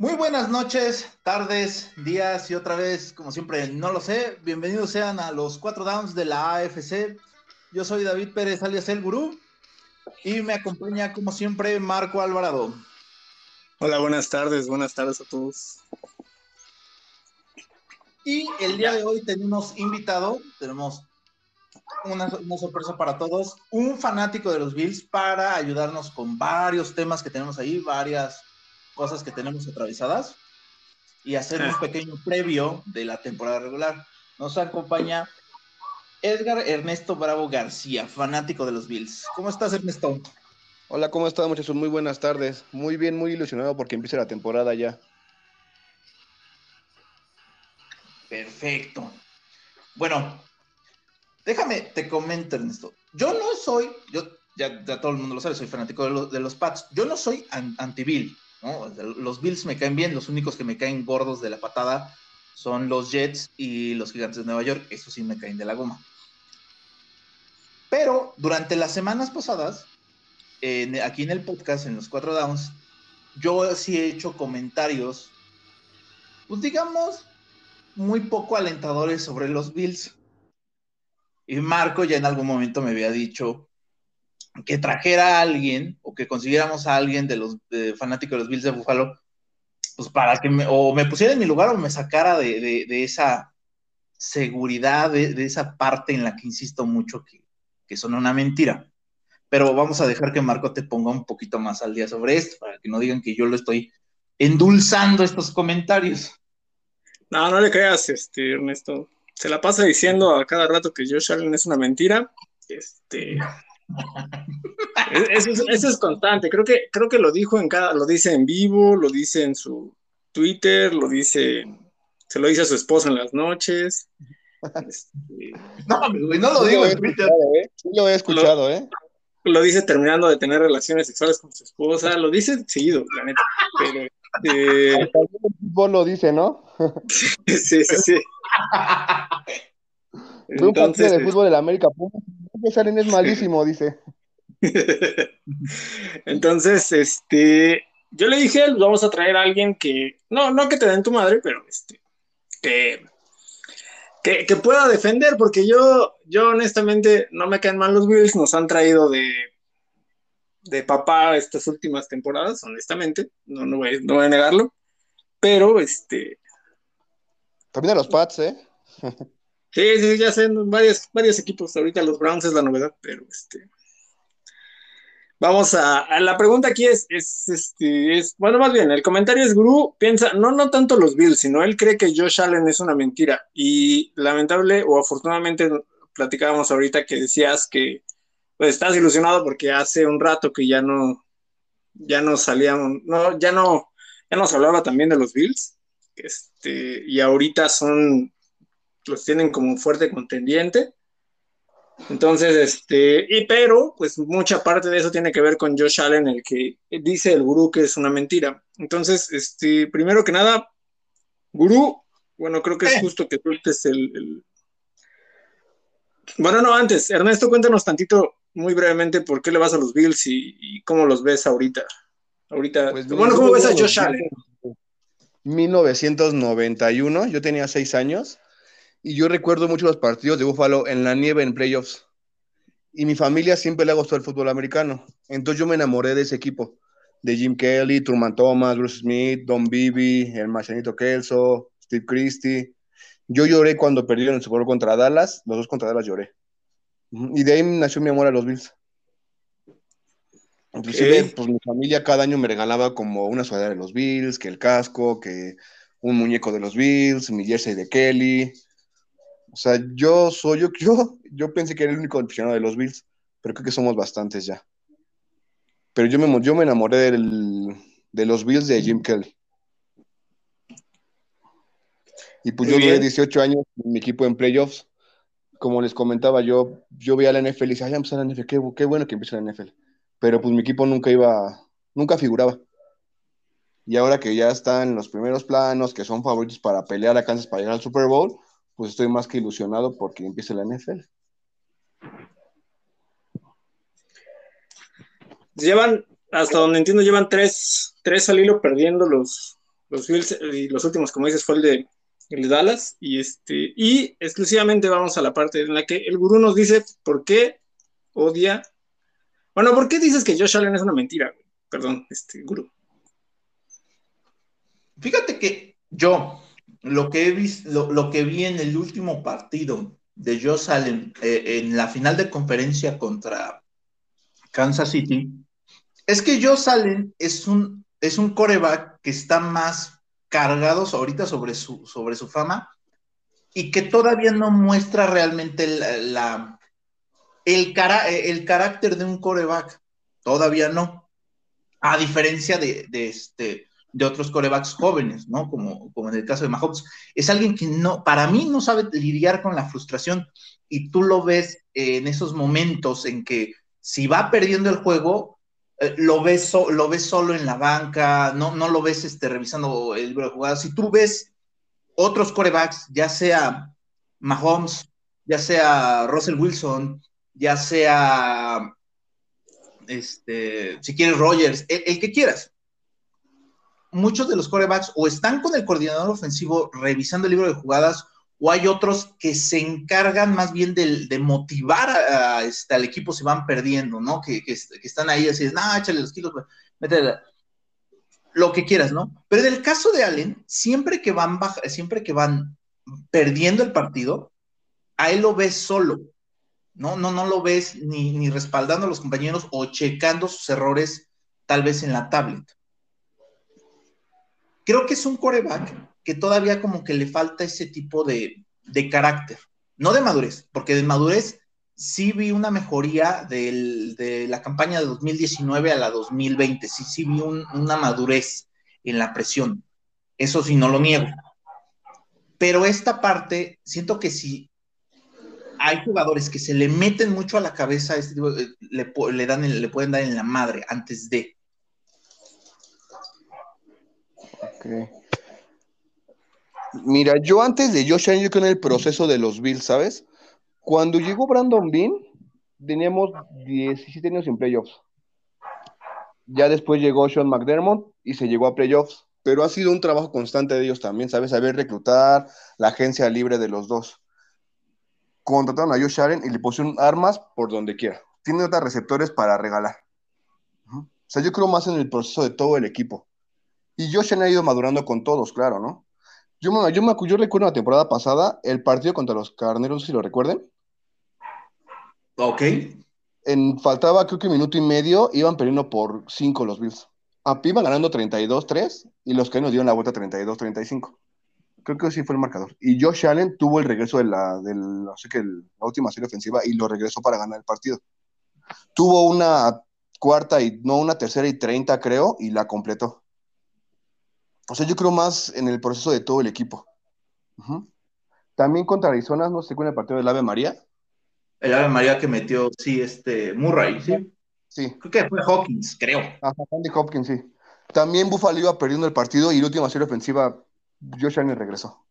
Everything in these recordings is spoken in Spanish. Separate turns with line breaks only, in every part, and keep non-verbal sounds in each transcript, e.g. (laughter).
Muy buenas noches, tardes, días y otra vez, como siempre, no lo sé. Bienvenidos sean a los cuatro downs de la AFC. Yo soy David Pérez, alias El Gurú, y me acompaña, como siempre, Marco Alvarado.
Hola, buenas tardes, buenas tardes a todos.
Y el día de hoy tenemos invitado, tenemos una, una, sorpresa para todos, un fanático de los Bills para ayudarnos con varios temas que tenemos ahí, varias cosas que tenemos atravesadas y hacer un pequeño previo de la temporada regular. Nos acompaña Edgar Ernesto Bravo García, fanático de los Bills. ¿Cómo estás, Ernesto?
Hola, ¿cómo están, muchachos? Muy buenas tardes. Muy bien, muy ilusionado porque empieza la temporada ya.
Perfecto. Bueno, déjame, te comento, Ernesto. Yo no soy, yo ya, ya todo el mundo lo sabe, soy fanático de, lo, de los Pats. Yo no soy anti-Bill. Los Bills me caen bien, los únicos que me caen gordos de la patada son los Jets y los Gigantes de Nueva York, eso sí me caen de la goma. Pero durante las semanas pasadas, aquí en el podcast, en los cuatro downs, yo sí he hecho comentarios, pues digamos, muy poco alentadores sobre los Bills. Y Marco ya en algún momento me había dicho, que trajera a alguien o que consiguiéramos a alguien de los fanáticos de los Bills de Buffalo, pues para que me, o me pusiera en mi lugar o me sacara de, esa seguridad, de, esa parte en la que insisto mucho que, que son una mentira. Pero vamos a dejar que Marco te ponga un poquito más al día sobre esto, para que no digan que yo lo estoy endulzando estos comentarios.
No, no le creas, este, Ernesto. Se la pasa diciendo a cada rato que Josh Allen es una mentira. Este, eso, es, constante. Creo que, creo que lo dijo en cada, lo dice en vivo, lo dice en su Twitter, lo dice, se lo dice a su esposo en las noches.
Este, no, no lo digo en Twitter.
¿eh? lo he escuchado, ¿eh?
Lo dice terminando de tener relaciones sexuales con su esposa, lo dice seguido, la neta. Pero,
eh... (laughs) el lo dice, ¿no? (laughs)
sí, sí, sí.
un partido de fútbol de la América Salen es malísimo, dice. (laughs)
Entonces, este, yo le dije, vamos a traer a alguien que, no, no que te den tu madre, pero este, que, que, pueda defender, porque yo, yo honestamente no me caen mal los Bills, nos han traído de, de papá estas últimas temporadas, honestamente, no, no, voy, no voy a negarlo, pero este...
También a los Pats, ¿eh? (laughs)
Sí, sí, ya sé, varios, varios equipos. Ahorita los Browns es la novedad, pero este. Vamos a, la pregunta aquí es, es, este, es, bueno, más bien, el comentario es Guru piensa, no, no tanto los Bills, sino él cree que Josh Allen es una mentira. Y lamentable o afortunadamente platicábamos ahorita que decías que pues, estás ilusionado porque hace un rato que ya no, ya no salíamos, no, ya no, ya nos hablaba también de los Bills. Este, y ahorita son los tienen como un fuerte contendiente. Entonces, este, y pero, pues mucha parte de eso tiene que ver con Josh Allen, el que dice el gurú que es una mentira. Entonces, este, primero que nada, gurú, bueno, creo que es eh. justo que sueltes el, el... Bueno, no, antes, Ernesto, cuéntanos tantito, muy brevemente, por qué le vas a los Bills y, cómo los ves ahorita. Ahorita,
pues, bueno, ¿cómo ves a Josh Allen? 1991, yo tenía seis años y yo recuerdo mucho los partidos de Buffalo en la nieve en playoffs. Y mi familia siempre le ha gustado el fútbol americano. Entonces yo me enamoré de ese equipo. De Jim Kelly, Truman Thomas, Bruce Smith, Don Bibi, el Machanito Kelso, Steve Christie. Yo lloré cuando perdieron el Super Bowl contra Dallas. Los dos contra Dallas lloré. Y de ahí nació mi amor a los Bills. Inclusive, pues mi familia cada año me regalaba como una sudadera de los Bills, que el casco, que un muñeco de los Bills, mi jersey de Kelly, o sea, yo soy, yo, (laughs) yo, yo pensé que era el único aficionado de los Bills, pero creo que somos bastantes ya. Pero yo me, yo me enamoré de los Bills de Jim Kelly. Y pues yo duré 18 años en mi equipo en playoffs. Como les comentaba, yo, yo veía la NFL y decía, ay, empezar la NFL, qué, qué bueno que empieza la NFL. Pero pues mi equipo nunca iba, nunca figuraba. Y ahora que ya están en los primeros planos, que son favoritos para pelear a Kansas para llegar al Super Bowl, pues estoy más que ilusionado porque empiece la NFL.
Llevan, hasta donde entiendo, llevan tres, tres al hilo perdiendo los, los Bills y los últimos, como dices, fue el de, el de Dallas. Y, este, y exclusivamente vamos a la parte en la que el gurú nos dice por qué odia. Bueno, ¿por qué dices que Josh Allen es una mentira? Perdón, este gurú.
Fíjate que yo, lo que he visto, lo, que vi en el último partido de Josh Allen eh, en la final de conferencia contra Kansas City, es que Josh Allen es un, es un coreback que está más cargado ahorita sobre su, sobre su fama y que todavía no muestra realmente la, el, el carácter de un coreback. Todavía no. A diferencia de este, de otros corebacks jóvenes, ¿no? Como, como en el caso de Mahomes. Es alguien que no, para mí no sabe lidiar con la frustración y tú lo ves en esos momentos en que si va perdiendo el juego, eh, lo, ves lo ves solo en la banca, no, no lo ves este, revisando el libro de jugadas. Si tú ves otros corebacks, ya sea Mahomes, ya sea Russell Wilson, ya sea, este, si quieres Rogers, el que quieras, muchos de los corebacks o están con el coordinador ofensivo revisando el libro de jugadas o hay otros que se encargan más bien de, motivar a, este, al equipo si van perdiendo, ¿no? Que, están ahí así, no, échale los kilos, métele lo que quieras, ¿no? Pero en el caso de Allen, siempre que van siempre que van perdiendo el partido, a él lo ves solo, ¿no? No, no lo ves ni, ni respaldando a los compañeros o checando sus errores tal vez en la tablet creo que es un coreback que todavía como que le falta ese tipo de, carácter, no de madurez, porque de madurez sí vi una mejoría de la campaña de 2019 a la 2020, sí, sí vi una madurez en la presión, eso sí, no lo niego. Pero esta parte, siento que si hay jugadores que se le meten mucho a la cabeza, le, dan, le pueden dar en la madre antes de.
Mira, yo antes de Josh Allen, yo creo en el proceso de los Bills, ¿sabes? Cuando llegó Brandon Bean, teníamos 17 años en playoffs. Ya después llegó Sean McDermott y se llegó a playoffs. Pero ha sido un trabajo constante de ellos también, ¿sabes? Saber reclutar la agencia libre de los dos. Contrataron a Josh Allen y le pusieron armas por donde quiera. Tiene otros receptores para regalar. O sea, yo creo más en el proceso de todo el equipo. Y Josh ha ido madurando con todos, claro, ¿no? Yo, me, yo, me, yo recuerdo la temporada pasada el partido contra los Carneros, si lo recuerden.
Ok.
En, faltaba creo que un minuto y medio, iban perdiendo por cinco los Bills. A iban ganando 32-3 y los nos dieron la vuelta 32-35. Creo que sí fue el marcador. Y Josh Allen tuvo el regreso de la, no sé qué, la última serie ofensiva y lo regresó para ganar el partido. Tuvo una cuarta y no una tercera y treinta, creo, y la completó. O sea, yo creo más en el proceso de todo el equipo. También contra Arizona, no sé cuál el partido del Ave María.
El Ave María que metió, sí, este, Murray, ¿sí?
Sí.
Creo que fue Hawkins, creo.
Ajá, Andy Hopkins, sí. También Buffalo iba perdiendo el partido y la última serie ofensiva, Josh Allen regresó.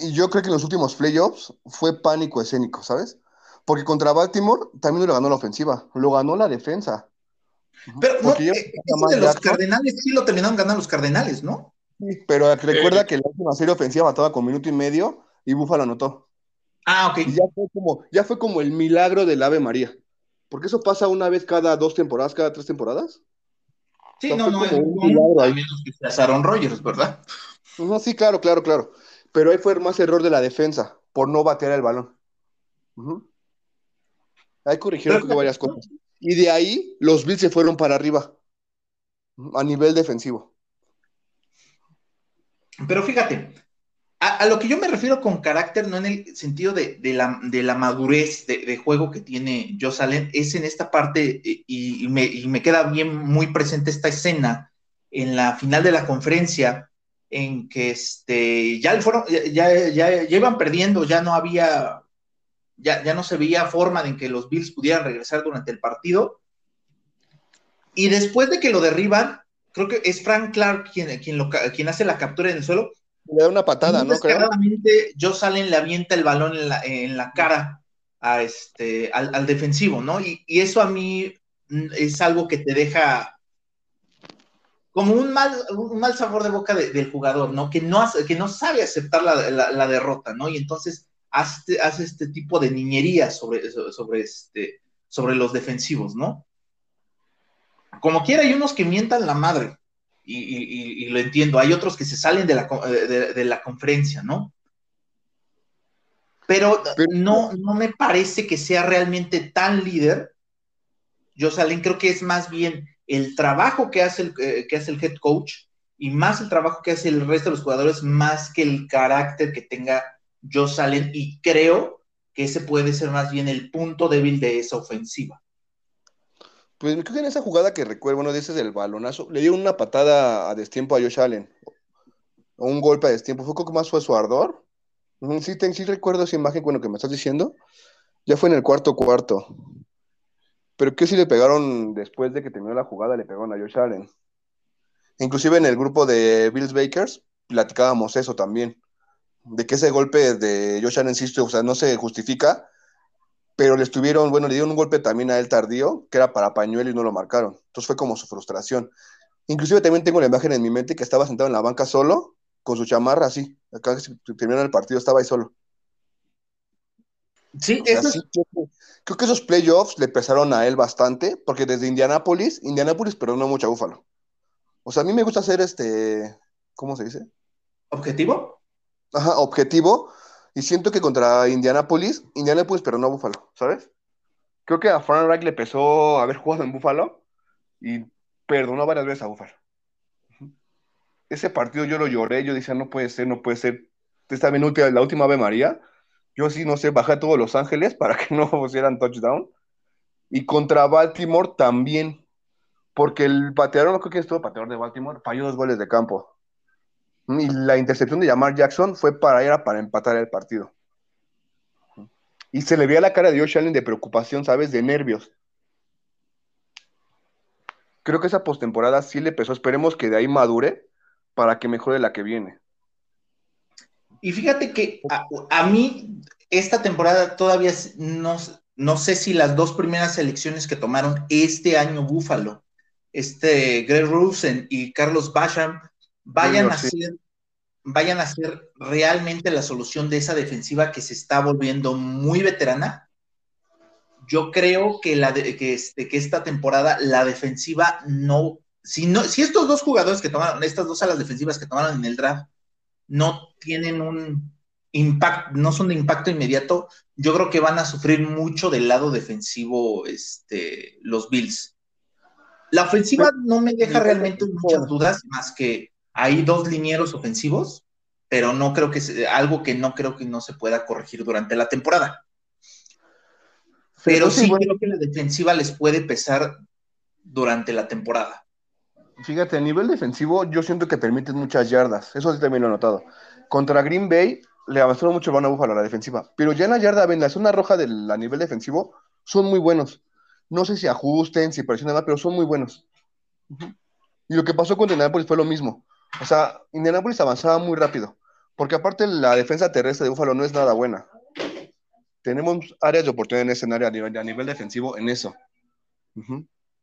Y yo creo que en los últimos playoffs fue pánico escénico, ¿sabes? Porque contra Baltimore también lo ganó la ofensiva, lo ganó la defensa.
Pero no, eh, de los Cardenales sí lo terminaron ganando los Cardenales, ¿no?
Sí, pero recuerda que la última serie ofensiva mataba con minuto y medio y Búfalo anotó.
Ah, ok.
Y ya fue como, ya fue como el milagro del Ave María. Porque eso pasa una vez cada dos temporadas, cada tres temporadas.
Sí, no, no, es un menos que sea Aaron Rodgers, ¿verdad?
No, sí, claro, claro, claro. Pero ahí fue más error de la defensa por no batear el balón. Hay corrigieron varias cosas. Y de ahí los Bills se fueron para arriba a nivel defensivo.
Pero fíjate, a, lo que yo me refiero con carácter, no en el sentido de, la, madurez de, juego que tiene Joe Allen, es en esta parte, y, me, queda bien muy presente esta escena en la final de la conferencia, en que este, ya, fueron, ya, ya, ya iban perdiendo, ya no había ya, no se veía forma de que los Bills pudieran regresar durante el partido. Y después de que lo derriban, creo que es Frank Clark quien, quien, hace la captura en el suelo.
Le da una patada, ¿no?
Claramente, Joe Salen le avienta el balón en la, en la cara a este, al, defensivo, ¿no? Y, eso a mí es algo que te deja como un mal, un mal sabor de boca del jugador, ¿no? Que no, que no sabe aceptar la, derrota, ¿no? Y entonces hace, hace, este tipo de niñería sobre, sobre, este, sobre los defensivos, ¿no? Como quiera, hay unos que mientan la madre, y, lo entiendo, hay otros que se salen de la, de la conferencia, ¿no? Pero, no, no me parece que sea realmente tan líder. Yo Salen creo que es más bien el trabajo que hace el, eh, que hace el head coach y más el trabajo que hace el resto de los jugadores, más que el carácter que tenga Joe Salen, y creo que ese puede ser más bien el punto débil de esa ofensiva.
Pues creo que en esa jugada que recuerdo, bueno, dices del balonazo, le dio una patada a destiempo a Josh Allen, o un golpe a destiempo, fue como más fue su ardor, Sí, sí recuerdo esa imagen con lo que me estás diciendo. Ya fue en el cuarto cuarto. Pero que si le pegaron después de que terminó la jugada, le pegaron a Josh Allen. Inclusive en el grupo de Bills Bakers platicábamos eso también. De que ese golpe de Josh Allen, insisto, o sea, no se justifica, pero le estuvieron, bueno, le dieron un golpe también a él tardío, que era para pañuelo y no lo marcaron. Entonces fue como su frustración. Inclusive también tengo la imagen en mi mente que estaba sentado en la banca solo con su chamarra así. Acá terminó el partido estaba ahí solo.
Sí, eso
creo, que esos playoffs le pesaron a él bastante, porque desde Indianápolis, Indianápolis perdonó mucho a Búfalo. O sea, a mí me gusta hacer este, ¿cómo se dice?
¿Objetivo?
Ajá, objetivo. Y siento que contra Indianápolis, Indianápolis perdonó a Búfalo, ¿sabes? Creo que a Frank Reich le pesó haber jugado en Búfalo y perdonó varias veces a Búfalo ese partido yo lo lloré, yo decía, no puede ser, no puede ser. Esta minuta, la última Ave María, yo sí, no sé, bajé a todos Los Ángeles (laughs) para que no pusieran touchdown. Y contra Baltimore también, porque el pateador, no creo que estuvo pateador de Baltimore, falló dos goles de campo. Y la intercepción de Jamar Jackson fue para, era para empatar el partido. Y se le veía la cara de Josh Allen de preocupación, ¿sabes? De nervios. Creo que esa postemporada sí le pesó. Esperemos que de ahí madure para que mejore la que viene.
Y fíjate que a, mí esta temporada todavía no, no, sé si las dos primeras selecciones que tomaron este año Búfalo, este Greg Rosen y Carlos Basham, vayan a ser vayan a ser realmente la solución de esa defensiva que se está volviendo muy veterana. Yo creo que, la que, este, que esta temporada la defensiva no si, no, si estos dos jugadores que tomaron, estas dos alas defensivas que tomaron en el draft, no tienen un impacto, no son de impacto inmediato, yo creo que van a sufrir mucho del lado defensivo este, los Bills. La ofensiva no me deja realmente muchas dudas, más que hay dos linieros ofensivos, pero no creo que algo que no creo que no se pueda corregir durante la temporada. Pero sí creo que la defensiva les puede pesar durante la temporada.
Fíjate, a nivel defensivo, yo siento que permiten muchas yardas. Eso sí también lo he notado. Contra Green Bay le avanzaron mucho el balón a Búfalo a la defensiva. Pero ya en la yarda, en la zona roja del, a nivel defensivo, son muy buenos. No sé si ajusten, si presionan pero son muy buenos. Y lo que pasó con Indianapolis fue lo mismo. O sea, Indianapolis avanzaba muy rápido. Porque aparte la defensa terrestre de Búfalo no es nada buena. Tenemos áreas de oportunidad en ese área a nivel, a nivel defensivo en eso.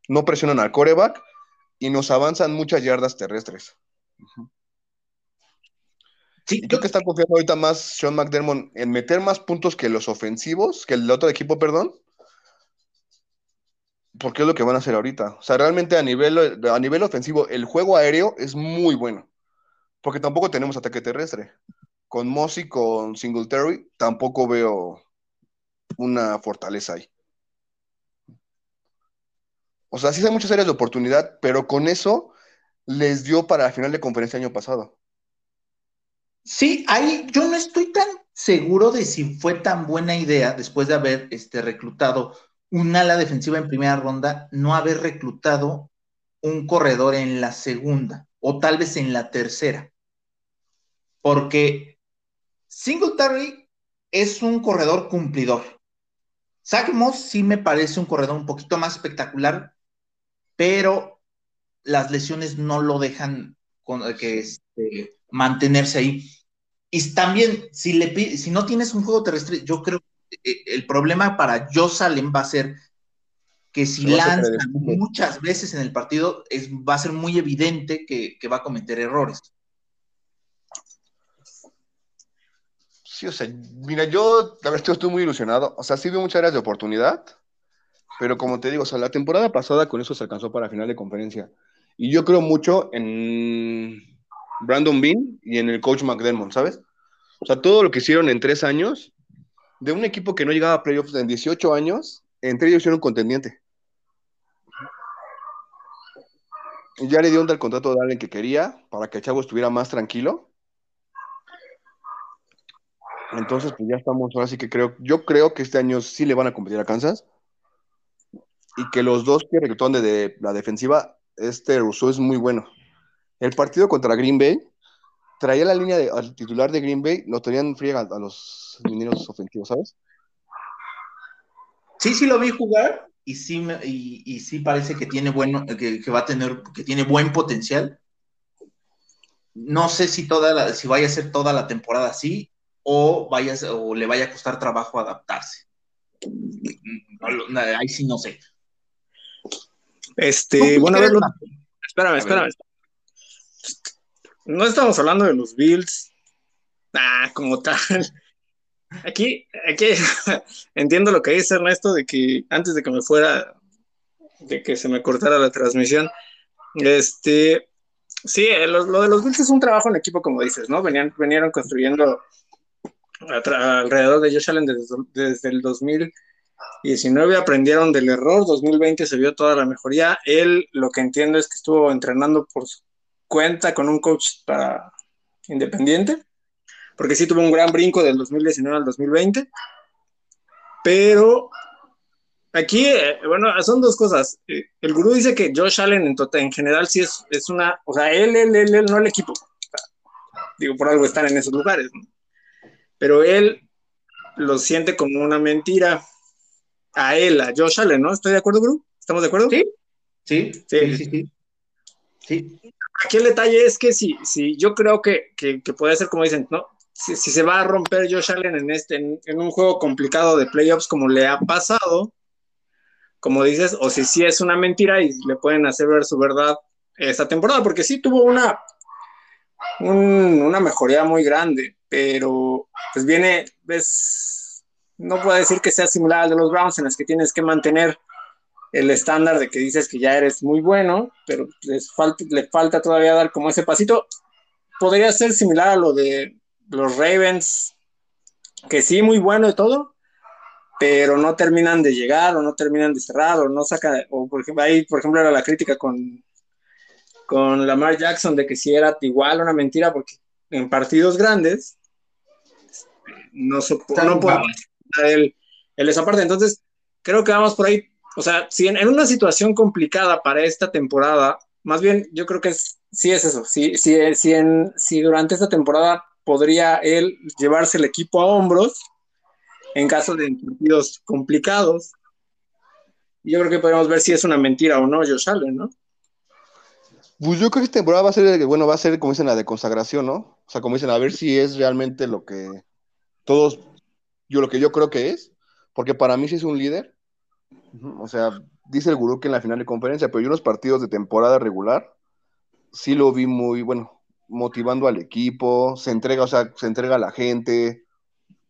No presionan al coreback y nos avanzan muchas yardas terrestres. Sí, creo que está confiando ahorita más Sean McDermott en meter más puntos que los ofensivos, que el otro equipo, perdón. Porque es lo que van a hacer ahorita. O sea, realmente a nivel, a nivel ofensivo, el juego aéreo es muy bueno. Porque tampoco tenemos ataque terrestre. Con Mossy, con Singletary, tampoco veo una fortaleza ahí. O sea, sí hay muchas áreas de oportunidad, pero con eso les dio para la final de conferencia año pasado.
Sí, ahí yo no estoy tan seguro de si fue tan buena idea después de haber este, reclutado un ala defensiva en primera ronda, no haber reclutado un corredor en la segunda o tal vez en la tercera. Porque Singletary es un corredor cumplidor. Zach sí me parece un corredor un poquito más espectacular, pero las lesiones no lo dejan con, que este, mantenerse ahí. Y también, si, le, si no tienes un juego terrestre, yo creo eh, el problema para Joe Salem va a ser que si lanza muchas veces en el partido, es, va a ser muy evidente que, va a cometer errores.
Sí, o sea, mira, yo la verdad estoy muy ilusionado. O sea, sí veo muchas áreas de oportunidad, pero como te digo, o sea, la temporada pasada con eso se alcanzó para final de conferencia. Y yo creo mucho en Brandon Bean y en el coach McDermott, ¿sabes? O sea, todo lo que hicieron en tres años, de un equipo que no llegaba a playoffs en 18 años, entre ellos hicieron un contendiente. Ya le dio un el contrato de alguien que quería para que el chavo estuviera más tranquilo. Entonces, pues ya estamos, ahora sí que creo, yo creo que este año sí le van a competir a Kansas. Y que los dos que reclutaron de, la defensiva, este Rousseau es muy bueno. El partido contra Green Bay, traía la línea de, al titular de Green Bay, lo tenían friega a los mineros ofensivos, ¿sabes?
Sí, sí lo vi jugar y sí, y, sí parece que tiene bueno, que, va a tener, que tiene buen potencial. No sé si toda la, si vaya a ser toda la temporada así o vaya o le vaya a costar trabajo adaptarse. ahí sí no sé.
Este, bueno, a ver, espérame, espérame. No estamos hablando de los Bills. Ah, como tal. Aquí, aquí (laughs) entiendo lo que dice Ernesto de que antes de que me fuera, de que se me cortara la transmisión, este, sí, lo, de los Bills es un trabajo en equipo, como dices, ¿no? Venían, venían construyendo alrededor de Josh Allen desde, desde el 2019, aprendieron del error, 2020 se vio toda la mejoría. Él, lo que entiendo es que estuvo entrenando por su cuenta con un coach para independiente porque sí tuvo un gran brinco del 2019 al 2020, pero aquí, eh, bueno, son dos cosas. Eh, el gurú dice que Josh Allen en, total, en general sí es, es, una, o sea, él, él, él, él, no el equipo. digo, por algo están en esos lugares, ¿no? Pero él lo siente como una mentira a él, a Josh Allen, ¿no? ¿Estoy de acuerdo, gurú? ¿Estamos de acuerdo?
Sí, sí, sí, sí. sí.
sí. Aquí el detalle es que sí, sí, yo creo que, que, puede ser como dicen, ¿no? si, se va a romper Josh Allen en, este, en, un juego complicado de playoffs como le ha pasado, como dices, o si sí es una mentira y le pueden hacer ver su verdad esta temporada, porque sí tuvo una, una mejoría muy grande, pero pues viene, ves, no puedo decir que sea similar al de los Browns en las que tienes que mantener el estándar de que dices que ya eres muy bueno, pero les falta, le falta todavía dar como ese pasito. Podría ser similar a lo de los Ravens, que sí, muy bueno y todo, pero no terminan de llegar o no terminan de cerrar o no sacan, o por ejemplo, ahí, por ejemplo, era la crítica con, con Lamar Jackson de que si era igual una mentira porque en partidos grandes no, no puede el, el esa parte. Entonces, creo que vamos por ahí. O sea, si en, una situación complicada para esta temporada, más bien yo creo que es, sí es eso. Si, si, si, en, si durante esta temporada podría él llevarse el equipo a hombros en caso de partidos complicados. Yo creo que podemos ver si es una mentira o no Josh Allen, ¿no?
Pues yo creo que esta temporada va a ser, bueno, va a ser como dicen la de consagración, ¿no? O sea, como dicen, a ver si es realmente lo que todos, yo lo que yo creo que es, porque para mí sí es un líder. O sea, dice el gurú que en la final de conferencia, pero yo en los partidos de temporada regular sí lo vi muy, bueno, motivando al equipo, se entrega, o sea, se entrega a la gente.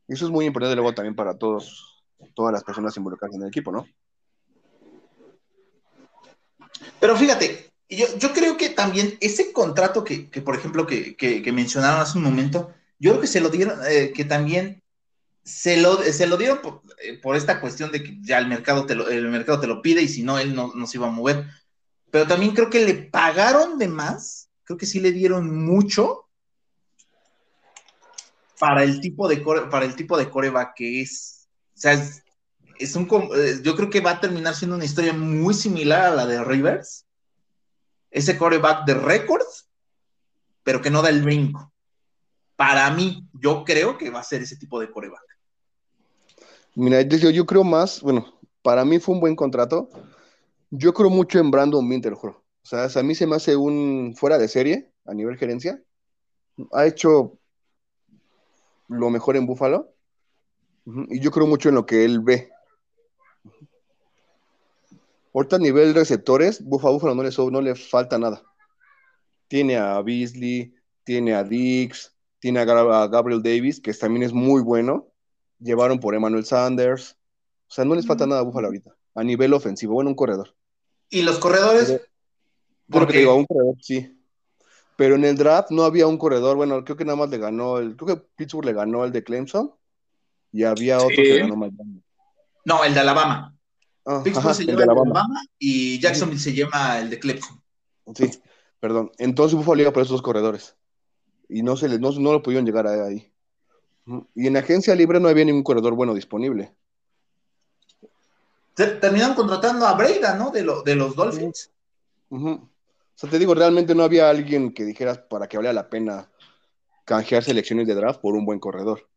Eso es muy importante luego también para todos, todas las personas involucradas en el equipo, ¿no?
Pero fíjate, yo, creo que también ese contrato que, por ejemplo, que, que, mencionaron hace un momento, yo creo que se lo dieron, eh, que también se lo, se lo dieron eh, por, esta cuestión de que ya el mercado, te lo, el mercado te lo pide y si no, él no, se iba a mover. Pero también creo que le pagaron de más creo que sí le dieron mucho para el tipo de para el tipo de que es. O sea, es, un eh, yo creo que va a terminar siendo una historia muy similar a la de Rivers. Ese coreback de récord, pero que no da el brinco. Para mí, yo creo que va a ser ese tipo de coreback.
Mira, yo, creo más, bueno, para mí fue un buen contrato. Yo creo mucho en Brandon Minter, juro. O sea, a mí se me hace un fuera de serie a nivel gerencia. Ha hecho lo mejor en Búfalo. Y yo creo mucho en lo que él ve. Ahorita a nivel receptores, Buffalo, Buffalo no, le, no le falta nada. Tiene a Beasley, tiene a Dix, tiene a, Gabriel Davis, que también es muy bueno. Llevaron por Emmanuel Sanders. O sea, no les falta nada a Buffalo ahorita. A nivel ofensivo, bueno, un corredor.
¿Y los corredores?
Porque te digo, un corredor, sí. Pero en el draft no había un corredor. Bueno, creo que nada más le ganó el. Creo que Pittsburgh le ganó el de Clemson. Y había otro que ganó más.
No, el de Alabama. Ah, Pittsburgh se lleva el de Alabama. y Jacksonville se llama el de Clemson.
Sí, perdón. Entonces Buffalo iba por esos dos corredores. Y no, se les, no, no lo pudieron llegar ahí. Y en agencia libre no había ningún corredor bueno disponible.
Terminaron contratando a Breida, ¿no? De, de los Dolphins.
O sea, te digo, realmente no había alguien que dijeras para que valiera la pena canjear selecciones de draft por un buen corredor.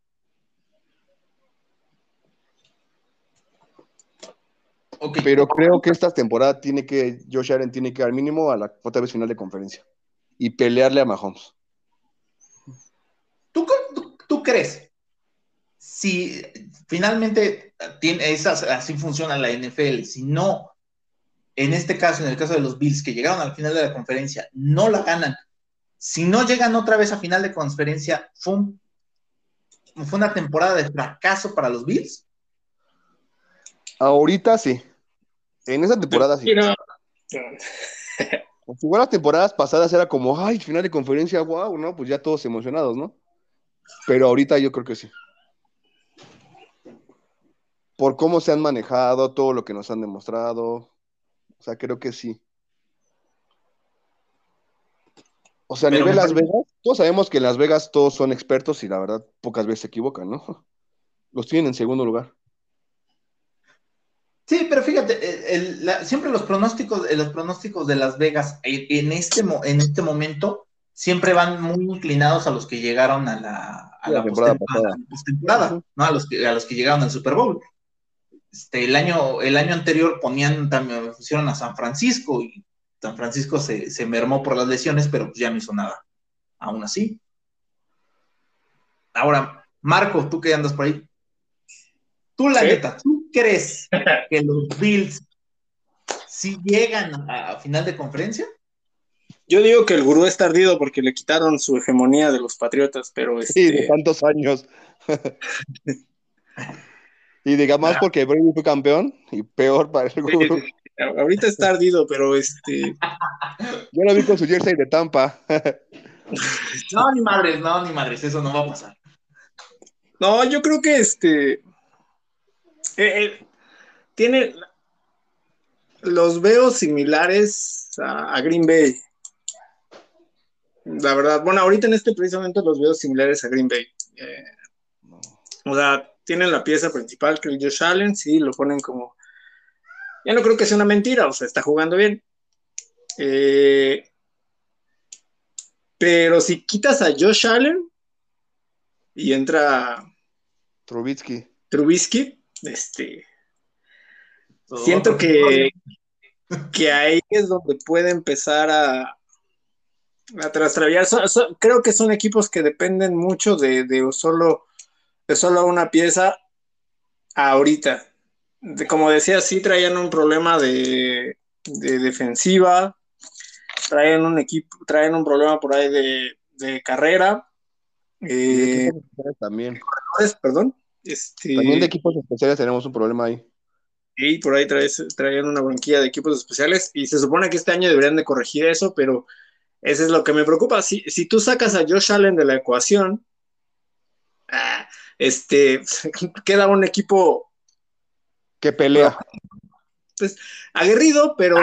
Pero creo que esta temporada tiene que, Josh Allen tiene que al mínimo a la otra vez final de conferencia y pelearle a Mahomes.
¿Tú, tú, crees? Si finalmente tiene esas, así funciona la NFL, si no en este caso, en el caso de los Bills, que llegaron al final de la conferencia, no la ganan. Si no llegan otra vez a final de conferencia, fue, fue una temporada de fracaso para los Bills.
Ahorita sí. En esa temporada sí. Igual las temporadas pasadas era como, ay, final de conferencia, wow, ¿no? Pues ya todos emocionados, ¿no? Pero ahorita yo creo que sí. Por cómo se han manejado, todo lo que nos han demostrado, o sea, creo que sí. O sea, a nivel Las Vegas, todos sabemos que en Las Vegas todos son expertos y la verdad pocas veces se equivocan, ¿no? Los tienen en segundo lugar.
Sí, pero fíjate, eh, siempre los pronósticos, eh, los pronósticos de Las Vegas eh, en este, en este momento siempre van muy inclinados a los que llegaron a la, a la, temporada, ¿no? A los, que, a los que llegaron al Super Bowl. Este, el, año, el año anterior ponían, también pusieron a San Francisco y San Francisco se, mermó por las lesiones, pero pues ya no hizo nada. Aún así. Ahora, Marco, tú que andas por ahí. Tú, la neta, ¿tú crees que los Bills sí llegan a, final de conferencia?
Yo digo que el gurú está ardido porque le quitaron su hegemonía de los Patriotas, pero
Sí, de este tantos años. (laughs) Y diga más porque Brady fue campeón y peor para el grupo.
Ahorita está ardido, pero este.
Yo lo vi con su jersey de Tampa.
no, ni madres, no, ni madres, eso no va a pasar.
No, yo creo que este. Eh, eh, tiene. Los veo similares a, Green Bay. La verdad, bueno, ahorita en este precisamente los veo similares a Green Bay. Eh, o sea, tienen la pieza principal, que es Josh Allen, sí, lo ponen como... Ya no creo que sea una mentira, o sea, está jugando bien. Eh, pero si quitas a Josh Allen y entra
Trubisky.
Trubisky, este... siento que, que ahí es donde puede empezar a, a trastraviar. creo que son equipos que dependen mucho de, de solo de solo una pieza ahorita. como decía, sí traían un problema de, defensiva, traen un equipo, traen un problema por ahí de, carrera.
Eh, también.
Perdón.
Este, también de equipos especiales tenemos un problema ahí.
Y por ahí traen una bronquilla de equipos especiales y se supone que este año deberían de corregir eso, pero eso es lo que me preocupa. Si, si tú sacas a Josh Allen de la ecuación, ah, este, (laughs) queda un equipo
que pelea.
Pues aguerrido, pero.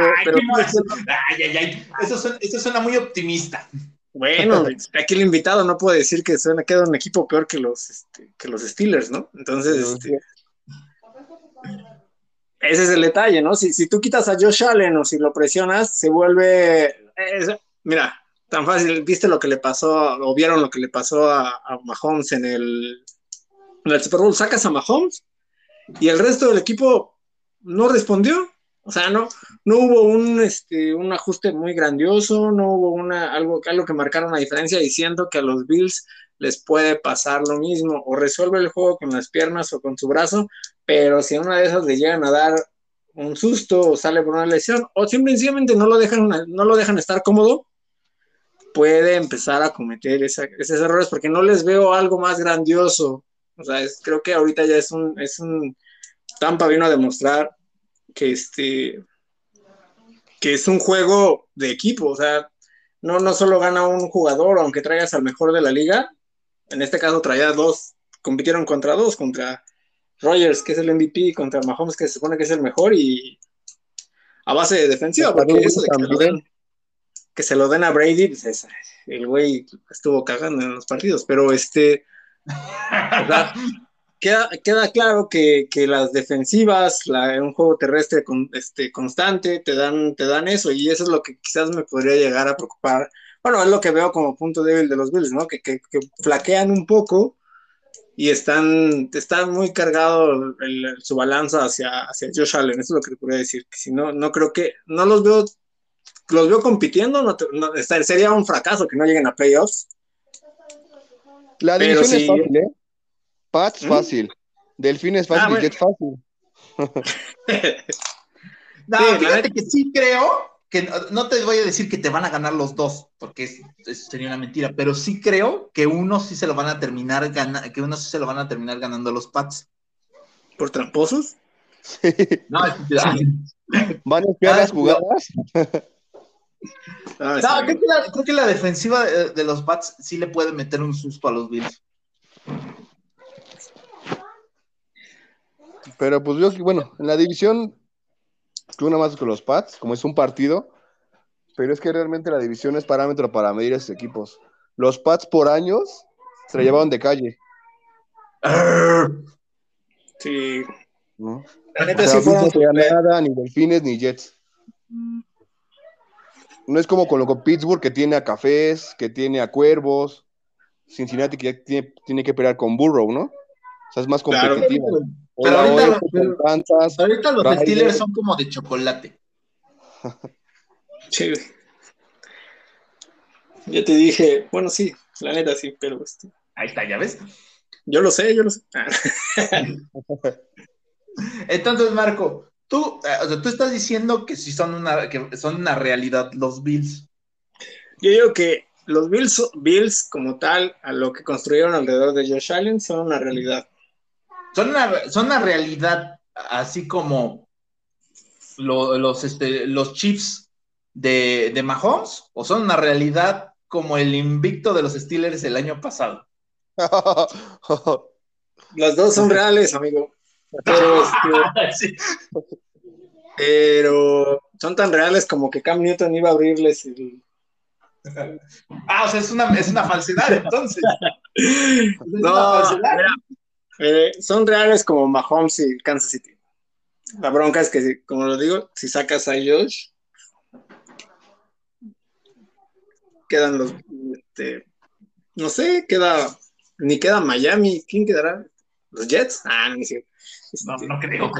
Eso, suena, muy optimista.
Bueno, (laughs) aquí el invitado no puede decir que suena, queda un equipo peor que los, este, que los Steelers, ¿no? Entonces, este, ese es el detalle, ¿no? Si, si, tú quitas a Josh Allen o si lo presionas, se vuelve. Mira, tan fácil, viste lo que le pasó, o vieron lo que le pasó a, Mahomes en el Super Bowl sacas a Mahomes y el resto del equipo no respondió. O sea, no, no hubo un, este, ajuste muy grandioso, no hubo una, algo, algo que marcara una diferencia diciendo que a los Bills les puede pasar lo mismo, o resuelve el juego con las piernas o con su brazo, pero si a una de esas le llegan a dar un susto o sale por una lesión o simplemente no lo dejan, no lo dejan estar cómodo, puede empezar a cometer esos errores porque no les veo algo más grandioso. O sea, creo que ahorita ya es un, es un Tampa vino a demostrar que este que es un juego de equipo, o sea, no, no solo gana un jugador, aunque traigas al mejor de la liga, en este caso traía dos, compitieron contra dos, contra Rogers, que es el MVP, contra Mahomes, que se supone que es el mejor, y a base de defensiva, porque eso de que, que se lo den a Brady, pues el güey estuvo cagando en los partidos, pero este, (laughs) queda, queda claro que, que, las defensivas, la, un juego terrestre con, este, constante, te dan, te dan eso, y eso es lo que quizás me podría llegar a preocupar. Bueno, es lo que veo como punto débil de los Bills, ¿no? Que, que, que flaquean un poco y están, está muy cargado su balanza hacia, hacia Josh Allen, eso es lo que te podría decir, que si no, no creo que, no los veo, los veo compitiendo, no, sería un fracaso que no lleguen a playoffs.
La división es fácil, ¿eh? Pats ¿Mm? fácil, Delfín es fácil ah, Jet fácil. (laughs)
no, fíjate que sí creo que no te voy a decir que te van a ganar los dos, porque sería una mentira, pero sí creo que uno sí se lo van a terminar ganando, que uno sí se lo van a terminar ganando los Pats.
¿Por tramposos? (laughs)
No,
van a esperar las jugadas.
Ah, no, creo, que la, creo, que la, defensiva de, los Pats sí le puede meter un susto a los Bills.
Pero pues yo, bueno, en la división tú nada más con los Pats, como es un partido, pero es que realmente la división es parámetro para medir esos equipos. Los Pats por años se la llevaban de calle.
Sí.
¿No? La neta sí nada, ni Delfines ni Jets. No es como con lo con Pittsburgh que tiene a Cafés, que tiene a Cuervos, Cincinnati que ya tiene, tiene que pelear con Burrow, ¿no? O sea, es más competitivo.
pero, ahorita, los Steelers son como de chocolate. (laughs)
sí. Ya te dije, bueno, sí, la neta sí, pero este...
Ahí está, ¿ya ves?
Yo lo sé, yo lo sé. (laughs)
Entonces, Marco, tú, eh, o sea, tú estás diciendo que si son una, que son una realidad los Bills.
Yo digo que los Bills, Bills como tal, a lo que construyeron alrededor de Josh Allen, son una realidad
son una, son una realidad así como los, este, los Chiefs de, de Mahomes o son una realidad como el invicto de los Steelers el año pasado. (laughs)
Las dos son reales, amigo. Pero, (laughs) este, pero son tan reales como que Cam Newton iba a abrirles el...
Ah, o sea, es una, es una falsedad entonces. (laughs)
no, falsedad. Eh, son reales como Mahomes y Kansas City. La bronca es que, como lo digo, si sacas a Josh, quedan los, este, no sé, queda, ni queda Miami, ¿quién quedará? ¿Los Jets? Ah, no,
sé. No, no creo.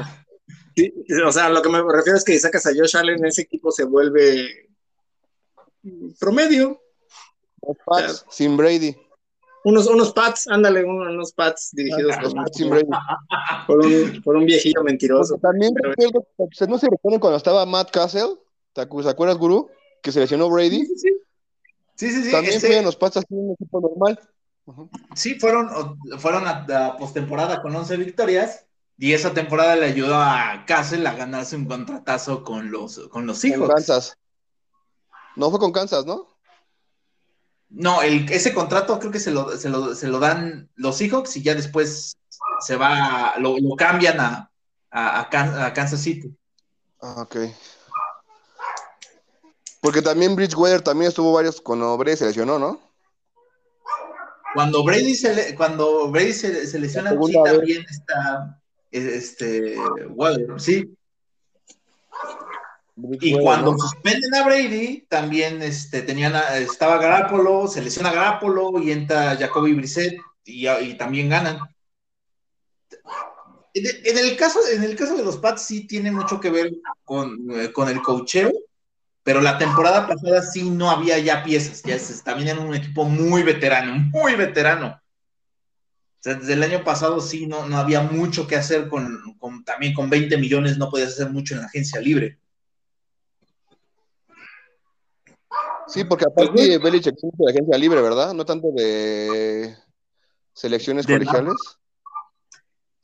o sea, lo que me refiero es que si sacas a Josh Allen, ese equipo se vuelve promedio.
sin Brady
unos, unos pads, ándale, unos pads dirigidos (laughs) por, un, por, un, viejillo mentiroso.
También no se recuerdan cuando estaba Matt Castle, ¿te acuerdas, Guru? Que se lesionó Brady.
Sí, sí, sí.
También fueron los pads así en un equipo normal.
Sí, fueron, fueron a, a postemporada con 11 victorias y esa temporada le ayudó a Castle a ganarse un contratazo con los, con los hijos.
Con Kansas. No fue con Kansas, ¿no?
No, el, ese contrato creo que se lo, se lo, se lo dan los Seahawks y ya después se va, lo, lo cambian a, a, a, Kansas City.
Ah, ok. Porque también Bridgewater también estuvo varios cuando Brady se lesionó, ¿no?
Cuando Brady se, cuando Brady se, se lesiona, sí, también está este, Water, sí. Y cuando suspenden a Brady, también este, tenían estaba Garapolo, se lesiona Garapolo y entra Jacoby Brissett y, y también ganan. En, el caso, en el caso de los Pats sí tiene mucho que ver con, eh, con el cocheo, pero la temporada pasada sí no había ya piezas, ya también era un equipo muy veterano, muy veterano. Desde el año pasado sí no, no había mucho que hacer con, con, también con 20 millones no podías hacer mucho en la agencia libre.
Sí, porque aparte Belichick es de agencia libre, ¿verdad? No tanto de selecciones
De
colegiales.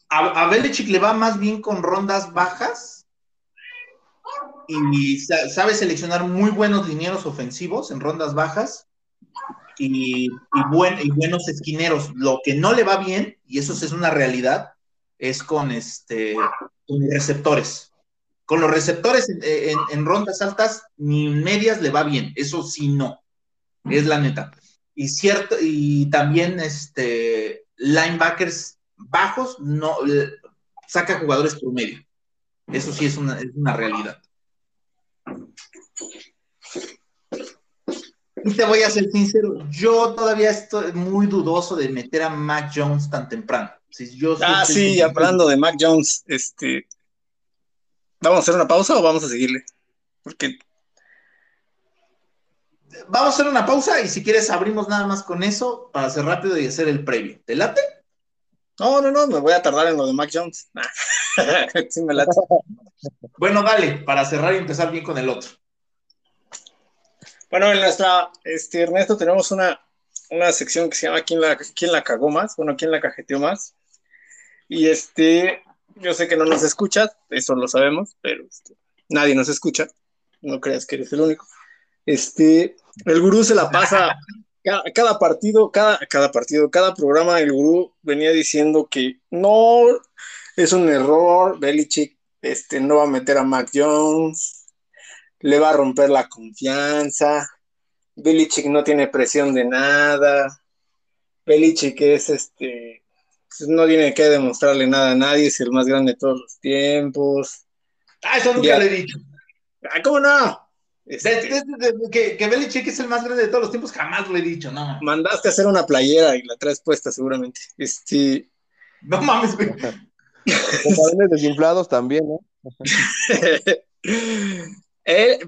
A, a Belichick le va más bien con rondas bajas y sa- sabe seleccionar muy buenos linieros ofensivos en rondas bajas y, buen- y buenos esquineros. Lo que no le va bien, y eso es una realidad, es con, este, receptores. Con los receptores en, en- rondas altas ni medias le va bien, eso sí no, es la neta. Y cierto, y también este linebackers bajos no eh, saca jugadores promedio. Eso sí es una, es una realidad. Y (laughs) te voy a ser sincero, yo todavía estoy muy dudoso de meter a Mac Jones tan temprano. Si yo
Ah, sí, hablando de Mac Jones, este. ¿Vamos a hacer una pausa o vamos a seguirle? Porque
Vamos a hacer una pausa y si quieres abrimos nada más con eso para hacer rápido y hacer el previo. ¿Te late?
No, no, no, me voy a tardar en lo de Mac Jones. (laughs) sí, me late.
Bueno, dale, para cerrar y empezar bien con el otro.
Bueno, en nuestra, este, Ernesto, tenemos una, una sección que se llama ¿Quién la, ¿Quién la cagó más? Bueno, ¿quién la cajeteó más? Y este, yo sé que no nos escuchas, eso lo sabemos, pero este, nadie nos escucha. No creas que eres el único. Este, el gurú se la pasa (laughs) cada, cada partido, cada, cada partido, cada programa, el gurú venía diciendo que no es un error, Belichick este, no va a meter a Mac Jones, le va a romper la confianza, Belichick no tiene presión de nada, Belichick es este, pues, no tiene que demostrarle nada a nadie, es el más grande de todos los tiempos.
Ah, eso nunca
Ya.
lo he dicho.
Ah, ¿Cómo no?
De-
Este,
de- de- de- que, que Belichick es el más grande de todos los tiempos, jamás lo he dicho, no.
mandaste a hacer una playera y la traes puesta seguramente. Este,
No mames, güey.
Con balones desinflados también, ¿no?
Eh, (laughs) (laughs)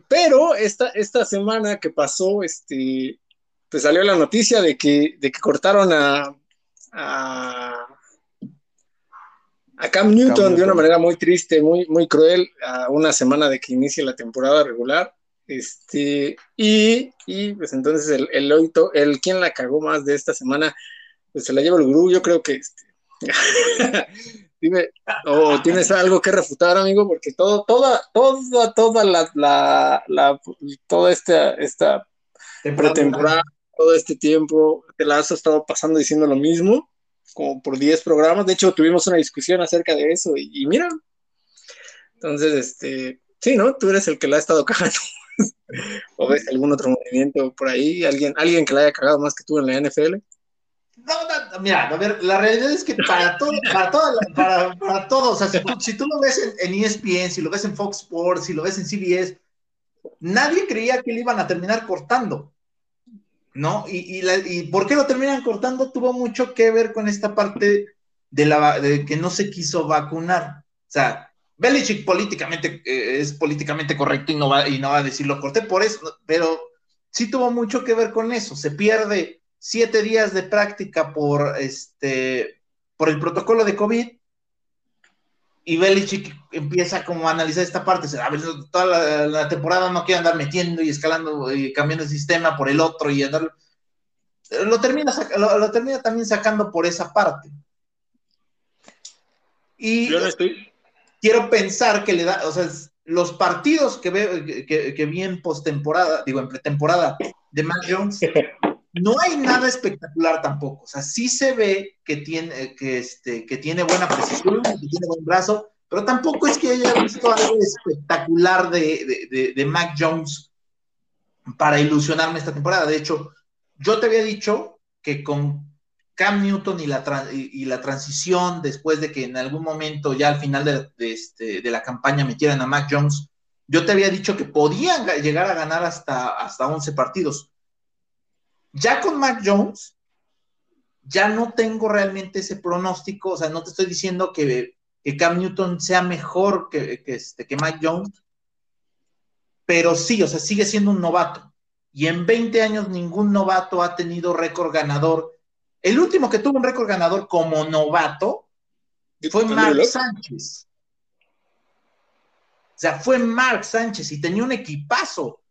pero esta, esta semana que pasó, este, pues salió la noticia de que, de que cortaron a, a, a Cam Newton
Cam
de una manera muy triste, muy, muy cruel, a una semana de que inicie la temporada regular. Este, y, y pues entonces el, el, oito- el quien la cagó más de esta semana, pues se la lleva el gurú, yo creo que este. (laughs) Dime, o tienes algo que refutar, amigo, porque todo, toda, toda, toda la, la, la toda esta, esta pretemporada, todo este tiempo, te la has estado pasando diciendo lo mismo, como por 10 programas. De hecho, tuvimos una discusión acerca de eso, y, y mira. Entonces, este, sí, ¿no? Tú eres el que la ha estado (laughs) cagando. ¿O ves algún otro movimiento por ahí? ¿Alguien, alguien que la haya cagado más que tú en la NFL?
No, no, mira, a ver, la realidad es que para (laughs) todo, para todo, para, para todo, o sea, si tú, si tú lo ves en, en, ESPN, si lo ves en Fox Sports, si lo ves en CBS, nadie creía que le iban a terminar cortando, ¿no? Y, y, la, y por qué lo terminan cortando tuvo mucho que ver con esta parte de, la, de que no se quiso vacunar. O sea, Belichick políticamente eh, es políticamente correcto y no, va, y no va a decir lo corté por eso, pero sí tuvo mucho que ver con eso. Se pierde siete días de práctica por este por el protocolo de COVID y Belichick empieza como a analizar esta parte, a ver, toda la, la, temporada no quiere andar metiendo y escalando y cambiando el sistema por el otro y andar lo termina, lo, lo termina también sacando por esa parte. Y
Yo no estoy...
quiero pensar que le da, o sea, los partidos que, ve, que, que vi en postemporada, digo, en pretemporada de Matt Jones, (laughs) no hay nada espectacular tampoco. O sea, sí se ve que tiene, que este, que tiene buena precisión, que tiene buen brazo, pero tampoco es que haya visto algo espectacular de, de, de, de Mac Jones para ilusionarme esta temporada. De hecho, yo te había dicho que con Cam Newton y la, y, y la transición, después de que en algún momento, ya al final de, de, este, de la campaña metieran a Mac Jones, yo te había dicho que podían llegar a ganar hasta, hasta 11 partidos. Ya con Mac Jones, ya no tengo realmente ese pronóstico, o sea, no te estoy diciendo que, que Cam Newton sea mejor que, que, este, que Mac Jones, pero sí, o sea, sigue siendo un novato. Y en 20 años ningún novato ha tenido récord ganador El último que tuvo un récord ganador como novato fue Mark Sánchez. O sea, fue Mark Sánchez y tenía un equipazo.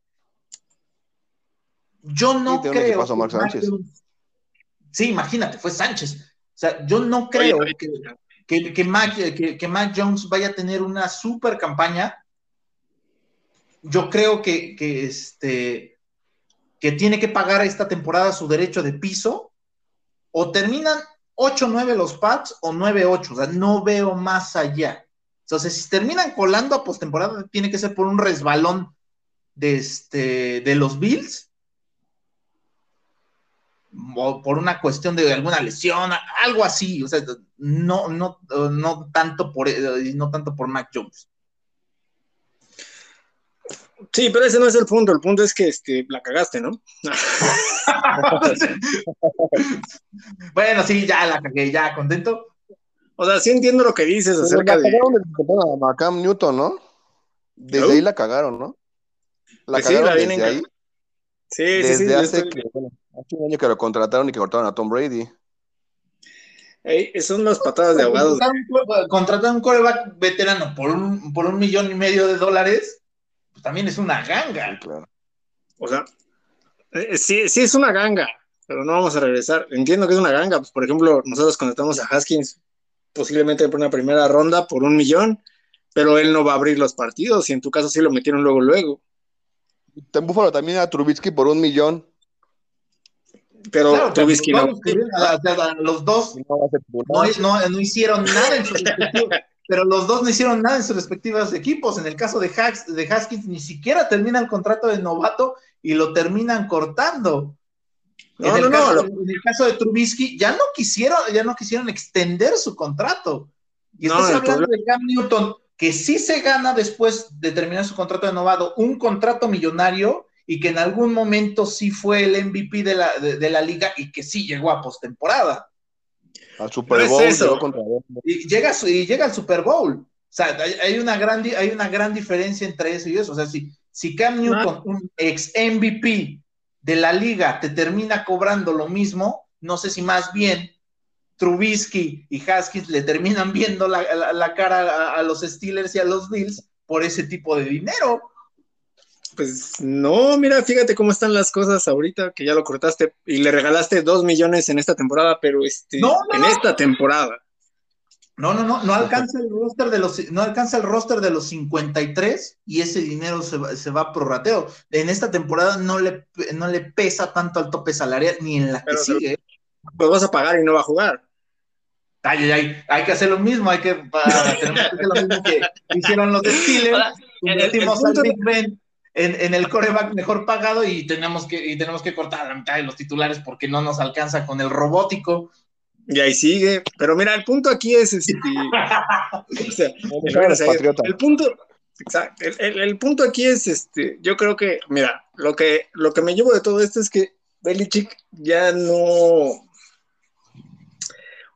Yo no creo.
Mark Sánchez.
Sí, imagínate, fue Sánchez. O sea, yo no creo que, que, que, Mac, que, Mac Jones vaya a tener una super campaña. Yo creo que, que, este, que tiene que pagar esta temporada su derecho de piso. O terminan 8-9 los Pats o 9-8. O sea, no veo más allá. Entonces, si terminan colando a postemporada, tiene que ser por un resbalón de, este, de los Bills o por una cuestión de alguna lesión, algo así, o sea, no, no, no tanto por no tanto por Mac Jones.
Sí, pero ese no es el punto, el punto es que este, la cagaste, ¿no? (laughs)
bueno, sí, ya la cagué, ya contento.
O sea, sí entiendo lo que dices acerca de.
A Cam Newton, ¿no? Desde ahí la cagaron, ¿no? La pues cagaron desde ahí. Sí, desde sí, sí. Hace, que, hace un año que lo contrataron y que cortaron a Tom Brady.
son las patadas de ahogados.
Contratar un coreback veterano por un, por un millón y medio de dólares, pues también es una ganga. claro.
O sea, eh, sí, sí es una ganga, pero no vamos a regresar. Entiendo que es una ganga. Pues, por ejemplo, nosotros contratamos a Haskins posiblemente por una primera ronda por un millón, pero él no va a abrir los partidos y en tu caso sí lo metieron luego, luego.
En Búfalo también a Trubisky por un millón.
Pero Trubisky no.
Los dos no, hicieron nada en sus respectivos, (laughs) pero los dos no hicieron nada en sus respectivos equipos. En el caso de, de Haskins, ni siquiera termina el contrato de novato y lo terminan cortando. en, el caso, en, el caso, de Trubisky, ya no quisieron, ya no quisieron extender su contrato. Y estás hablando de Cam Newton, que sí se gana después de terminar su contrato de novato, un contrato millonario y que en algún momento sí fue el MVP de la, de, la liga y que sí llegó a postemporada.
Al Super Bowl.
y, llega, y llega al Super Bowl. O sea, hay, una gran, hay una gran diferencia entre eso y eso. O sea, si, si Cam Newton, un ex MVP de la liga, te termina cobrando lo mismo, no sé si más bien Trubisky y Haskins le terminan viendo la, cara a, los Steelers y a los Bills por ese tipo de dinero.
Pues no, mira, fíjate cómo están las cosas ahorita, que ya lo cortaste y le regalaste dos millones en esta temporada, pero este, en esta temporada.
No, no, no, no alcanza el roster de los, no alcanza el roster de los 53 y ese dinero se va, se va prorrateo. En esta temporada no le, no le pesa tanto al tope salarial ni en la que sigue.
Pues vas a pagar y no va a jugar
hay que hacer lo mismo, hay que, (laughs) hacer lo mismo que hicieron los al Big Ben en, el coreback mejor pagado y tenemos que, y tenemos que cortar la mitad de los titulares porque no nos alcanza con el robótico.
Y ahí sigue, pero mira, el punto aquí es este, (laughs) el, punto, el, el, punto aquí es este, yo creo que, mira, lo que, lo que me llevo de todo esto es que Belichick ya no,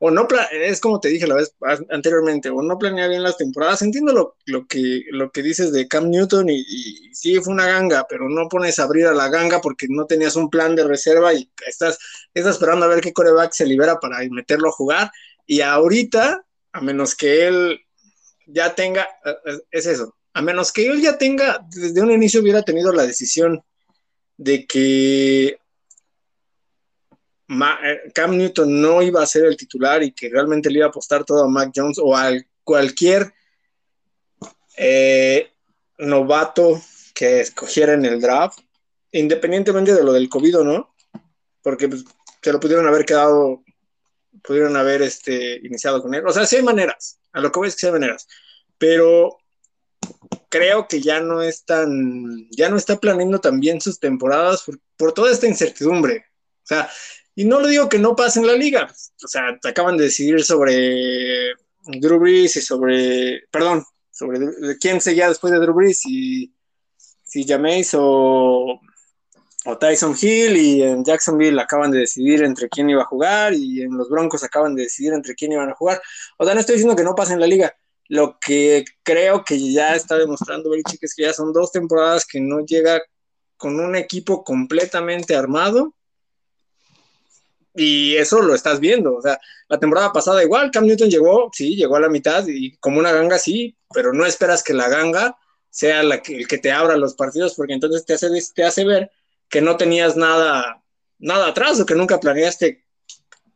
o no, es como te dije la vez anteriormente, o no planea bien las temporadas. Entiendo lo, lo, que, lo que dices de Cam Newton y, sí fue una ganga, pero no pones a abrir a la ganga porque no tenías un plan de reserva y estás, estás esperando a ver qué coreback se libera para meterlo a jugar. Y ahorita, a menos que él ya tenga, es eso, a menos que él ya tenga, desde un inicio hubiera tenido la decisión de que eh, Cam Newton no iba a ser el titular y que realmente le iba a apostar todo a Mac Jones o a cualquier eh, novato que escogiera en el draft, independientemente de lo del COVID o no, porque pues, se lo pudieron haber quedado, pudieron haber este, iniciado con él. O sea, sí hay maneras, a lo que voy es que sí hay maneras, pero creo que ya no es tan, ya no está planeando tan bien sus temporadas por, por toda esta incertidumbre. O sea, y no lo digo que no pase en la liga. O sea, acaban de decidir sobre Drew Brees y sobre, perdón, sobre quién seguía después de Drew Brees, y si Jameis o, o Tyson Hill y en Jacksonville acaban de decidir entre quién iba a jugar y en los Broncos acaban de decidir entre quién iban a jugar. O sea, no estoy diciendo que no pase en la liga. Lo que creo que ya está demostrando Belichick es que ya son dos temporadas que no llega con un equipo completamente armado Y eso lo estás viendo. O sea, la temporada pasada igual, Cam Newton llegó, sí, llegó a la mitad y como una ganga, sí, pero no esperas que la ganga sea la que, el que te abra los partidos, porque entonces te hace, te hace ver que no tenías nada, nada atrás o que nunca planeaste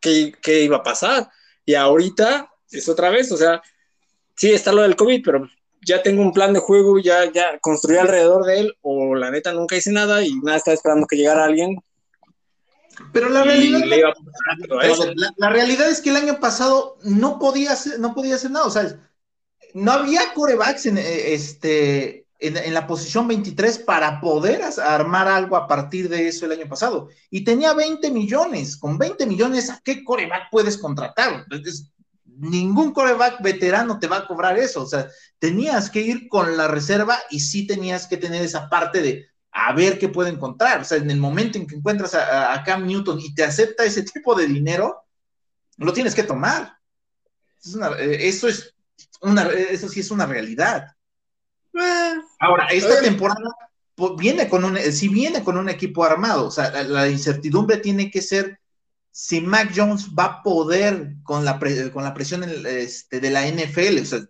qué, qué iba a pasar. Y ahorita es otra vez, o sea, sí está lo del COVID, pero ya tengo un plan de juego, ya, ya construí alrededor de él, o la neta nunca hice nada y nada, estaba esperando que llegara alguien.
Pero la realidad, la, realidad es que el año pasado no podía hacer, no podía hacer nada, o sea, no había corebacks en, eh, este, en, la posición 23 para poder armar algo a partir de eso el año pasado. Y tenía 20 millones. Con 20 millones, ¿a qué coreback puedes contratar? ningún coreback veterano te va a cobrar eso. O sea, tenías que ir con la reserva y sí tenías que tener esa parte de a ver qué puede encontrar. O sea, en el momento en que encuentras a, Cam Newton y te acepta ese tipo de dinero, lo tienes que tomar. Eh, eso, es una, eso sí es una realidad. Eh, Ahora, esta temporada viene con un, si viene con un equipo armado, o sea, la incertidumbre tiene que ser si Mac Jones va a poder con la, con la presión este, de la NFL, o sea,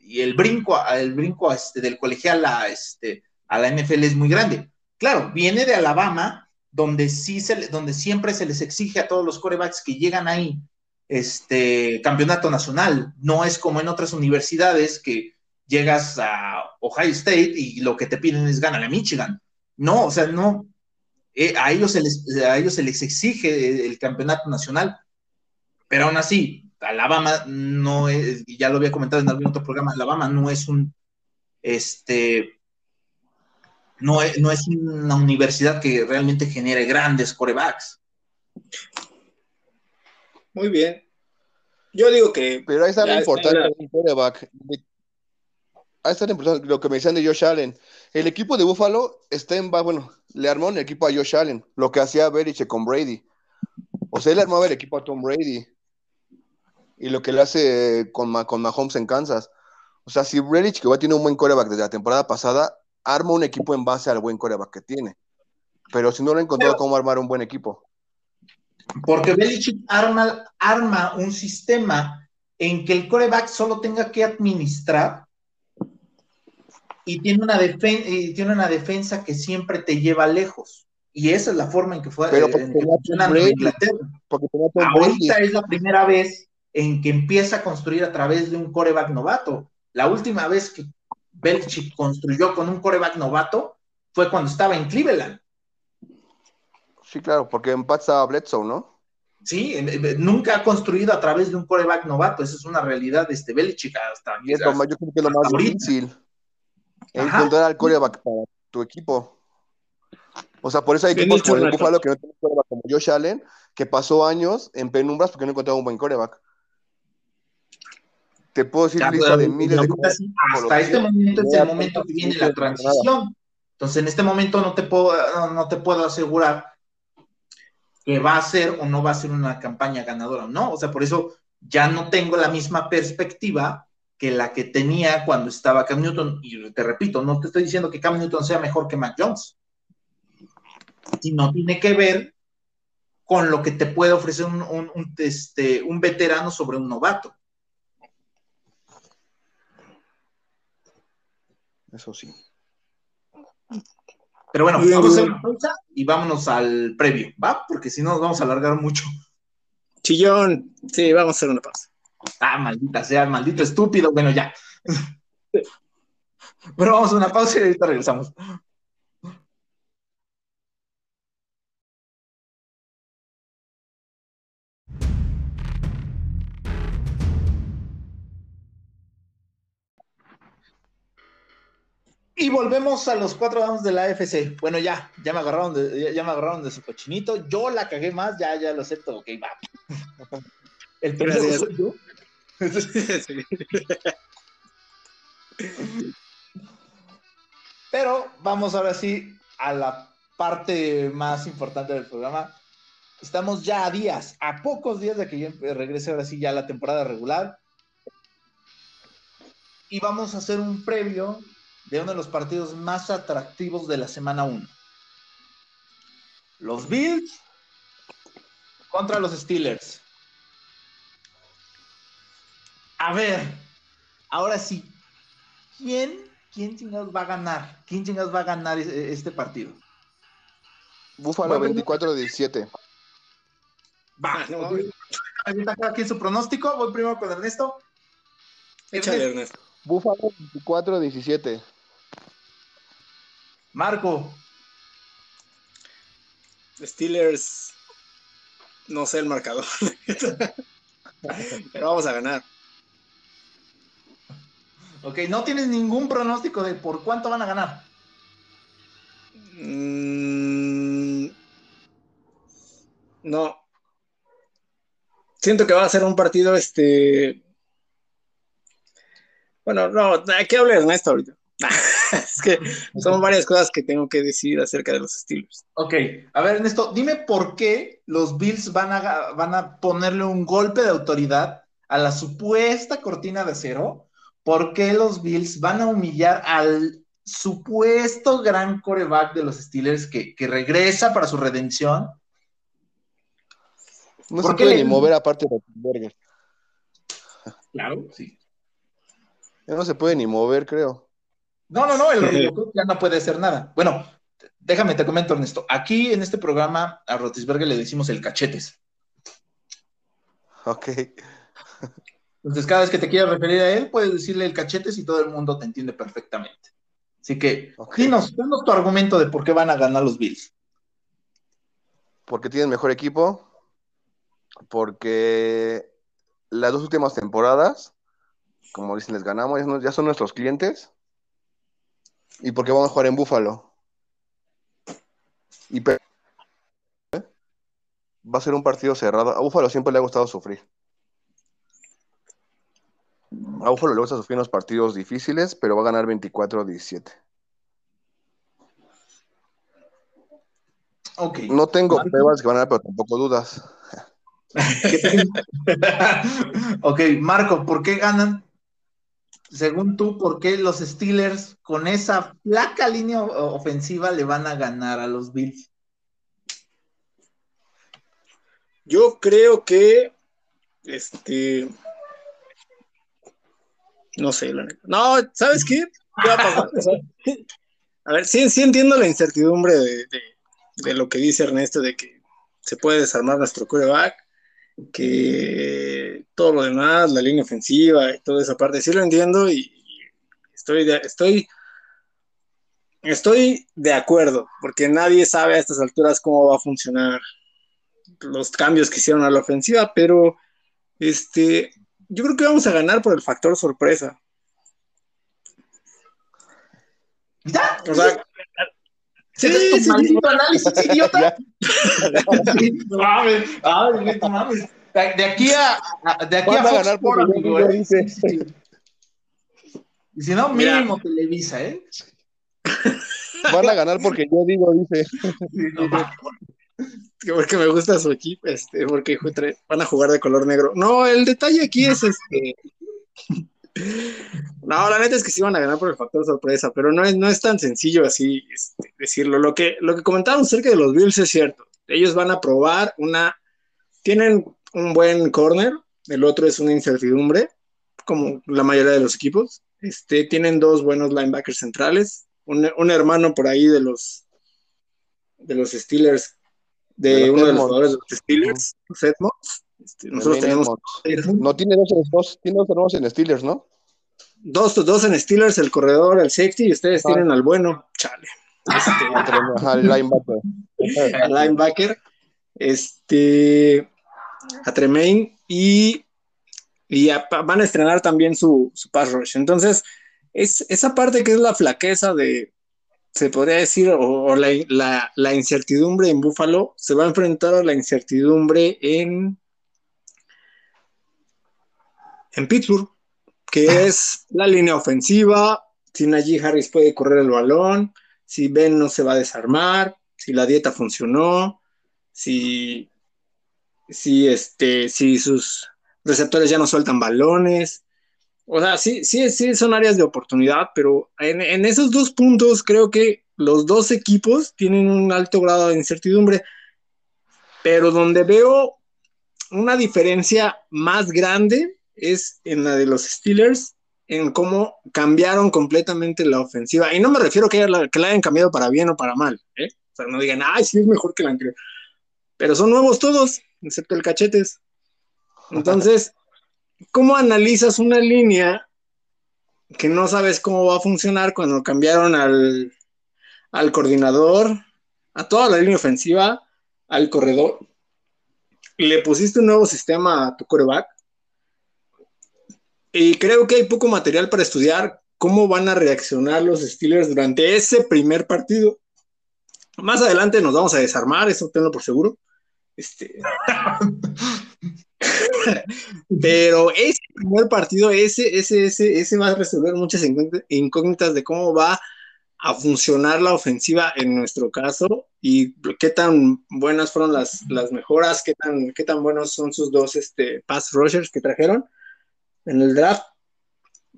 y el brinco, el brinco este, del colegial a, este, a la NFL es muy grande. Claro, viene de Alabama, donde, sí se, donde siempre se les exige a todos los corebacks que llegan ahí este campeonato nacional. No es como en otras universidades que llegas a Ohio State y lo que te piden es ganar a Michigan. No, o sea, no, eh, a, ellos se les, a ellos se les exige el campeonato nacional, pero aún así, Alabama no es, ya lo había comentado en algún otro programa, Alabama no es un, este, no es, no es una universidad que realmente genere grandes corebacks.
Muy bien. Yo digo que.
Pero ahí está lo importante un coreback. Ahí está lo que me decían de Josh Allen. El equipo de Buffalo está en. Bueno, le armó un equipo a Josh Allen, lo que hacía Belichick con Brady. O sea, él armaba el equipo a Tom Brady. Y lo que le hace con, con Mahomes en Kansas. O sea, si Belichick que tiene un buen coreback desde la temporada pasada, arma un equipo en base al buen coreback que tiene. Pero si no lo ha encontrado cómo armar un buen equipo.
Porque Belichick arma, arma un sistema en que el coreback solo tenga que administrar y tiene una, tiene una defensa que siempre te lleva lejos. Y esa es la forma en que fue
Pero
en Inglaterra. Ahorita es la primera vez en que empieza a construir a través de un coreback novato. La última vez que Belichick construyó con un coreback novato fue cuando estaba en Cleveland.
Sí, claro, porque en Pat estaba Bledsoe, ¿no?
Sí, nunca ha construido a través de un coreback novato. Esa es una realidad de este Belichick hasta.
yo creo que es lo más difícil encontrar al coreback para tu equipo. O sea, por eso hay equipos como el Buffalo que no tienen coreback como Josh Allen, que pasó años en penumbras porque no encontraba un buen coreback. Te puedo decir lista de miles de
Hasta este momento es el momento que viene la transición. Entonces, en este momento no te puedo, no, te puedo asegurar que va a ser o no va a ser una campaña ganadora, ¿no? O sea, por eso ya no tengo la misma perspectiva que la que tenía cuando estaba Cam Newton. Y te repito, no te estoy diciendo que Cam Newton sea mejor que Mac Jones, sino tiene que ver con lo que te puede ofrecer un, este, un veterano sobre un novato.
Eso sí.
Pero bueno, vamos a hacer una pausa y vámonos al previo, ¿va? Porque si no nos vamos a alargar mucho.
Chillón, sí, vamos a hacer una pausa.
Ah, maldita sea, maldito estúpido. Bueno, ya. (laughs) Bueno, vamos a una pausa y ahorita regresamos. Y volvemos a los cuatro damos de la AFC. Bueno, ya, ya me agarraron de, ya, me agarraron de su cochinito. Yo la cagué más, ya, ya lo acepto. Ok, va. (laughs) El primero soy yo. (laughs) Pero vamos ahora sí a la parte más importante del programa. Estamos ya a días, a pocos días de que yo regrese ahora sí ya a la temporada regular. Y vamos a hacer un previo de uno de los partidos más atractivos de la semana 1. Los Bills contra los Steelers. A ver, ahora sí, ¿quién, quién chingados va a ganar? ¿Quién chingados va a ganar este partido?
Búfalo 24-17.
Va, no, aquí su pronóstico. Voy primero con Ernesto.
Échale, Ernesto.
Búfalo 24-17.
Marco.
Steelers. No sé el marcador. (laughs) Pero vamos a ganar.
Ok, no tienes ningún pronóstico de por cuánto van a ganar.
Mm, no. Siento que va a ser un partido, este. Bueno, no, hay que hablar Ernesto ahorita. (laughs) (laughs) es que son varias cosas que tengo que decir acerca de los estilos.
Ok, a ver, Ernesto, dime por qué los Bills van a, van a ponerle un golpe de autoridad a la supuesta cortina de acero. ¿Por qué los Bills van a humillar al supuesto gran coreback de los Steelers que, regresa para su redención?
No se puede ni mover aparte de Burger.
Claro, sí.
no se puede ni mover, creo.
No, no, no, el (laughs) ya no puede hacer nada. Bueno, déjame te comento, Ernesto. Aquí en este programa a Rotisberger le decimos el cachetes.
Ok.
Entonces, cada vez que te quieras referir a él, puedes decirle el cachetes y todo el mundo te entiende perfectamente. Así que, dinos, dinos tu argumento de por qué van a ganar los Bills.
Porque tienen mejor equipo, porque las dos últimas temporadas, como dicen, les ganamos, ya son nuestros clientes, y porque vamos a jugar en Búfalo. Y va a ser un partido cerrado. A Búfalo siempre le ha gustado sufrir. A Buffalo le gusta sufrir unos partidos difíciles, pero va a ganar 24-17.
Okay.
No tengo pruebas que van a ganar, pero tampoco dudas. (laughs)
ok, Marco, ¿por qué ganan? Según tú, ¿por qué los Steelers con esa flaca línea ofensiva le van a ganar a los Bills?
Yo creo que este no sé, la. No, ¿sabes qué? a, ver, sí, sí entiendo la incertidumbre de, lo que dice Ernesto, de que se puede desarmar nuestro coreback, que todo lo demás, la línea ofensiva y toda esa parte, sí lo entiendo y, estoy, de, estoy, estoy de acuerdo, porque nadie sabe a estas alturas cómo va a funcionar los cambios que hicieron a la ofensiva, pero este, yo creo que vamos a ganar por el factor sorpresa.
O sea, ¿Sí, sí, maldito análisis, (laughs) idiota? no mames, ay, no mames. De aquí a, de aquí a, Fox ganar por amigo, ¿eh? dice. Y si no, mínimo Televisa, ¿eh?
Van a ganar porque yo digo, dice.
porque me gusta su equipo, este, porque van a jugar de color negro. No, el detalle aquí es este. No, la neta es que sí van a ganar por el factor sorpresa, pero no es, no es tan sencillo así este, decirlo. Lo que, lo que comentaron cerca de los Bills es cierto. Ellos van a probar una. Tienen un buen corner, el otro es una incertidumbre, como la mayoría de los equipos. Este, tienen dos buenos linebackers centrales, un, un hermano por ahí de los de los Steelers de, uno de los jugadores de los Steelers, los Edmonds. Este, nosotros tenemos.
No tiene dos, dos, tiene dos hermanos en Steelers, ¿no?
Dos, dos en Steelers, el corredor, el safety, y ustedes tienen al bueno, chale. Este,
el linebacker. (laughs)
el linebacker. Este. A Tremaine y, y van a estrenar también su, su pass rush. Entonces, es esa parte que es la flaqueza de, se podría decir, o, la, incertidumbre en Búfalo se va a enfrentar a la incertidumbre en, en Pittsburgh, que es la línea ofensiva, si Najee Harris puede correr el balón, si Ben no se va a desarmar, si la dieta funcionó, si, si, este, si sus receptores ya no sueltan balones, o sea, sí, sí, sí son áreas de oportunidad, pero en, esos dos puntos creo que los dos equipos tienen un alto grado de incertidumbre. Pero donde veo una diferencia más grande es en la de los Steelers, en cómo cambiaron completamente la ofensiva. Y no me refiero que la, que la hayan cambiado para bien o para mal, ¿eh? O sea, no digan, ay, sí es mejor que la anterior. Pero son nuevos todos, excepto el cachetes. Entonces, (laughs) ¿cómo analizas una línea que no sabes cómo va a funcionar cuando cambiaron al, al coordinador, a toda la línea ofensiva, al corredor? Le pusiste un nuevo sistema a tu coreback. Y creo que hay poco material para estudiar cómo van a reaccionar los Steelers durante ese primer partido. Más adelante nos vamos a desarmar, eso tengo por seguro. Este... (laughs) Pero ese primer partido, ese, ese, ese, ese va a resolver muchas incógnitas de cómo va a funcionar la ofensiva en nuestro caso y qué tan buenas fueron las, las mejoras, qué tan, qué tan buenos son sus dos este, pass rushers que trajeron en el draft.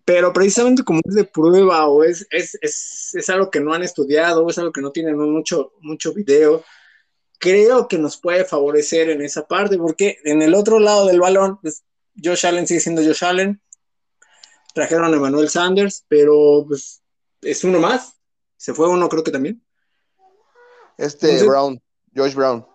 Pero precisamente como es de prueba o es, es, es, es algo que no han estudiado, o es algo que no tienen mucho, mucho video, creo que nos puede favorecer en esa parte, porque en el otro lado del balón, pues, Josh Allen sigue siendo Josh Allen. Trajeron a Emmanuel Sanders, pero pues, es uno más. Se fue uno, creo que también.
Este Brown, Josh Brown.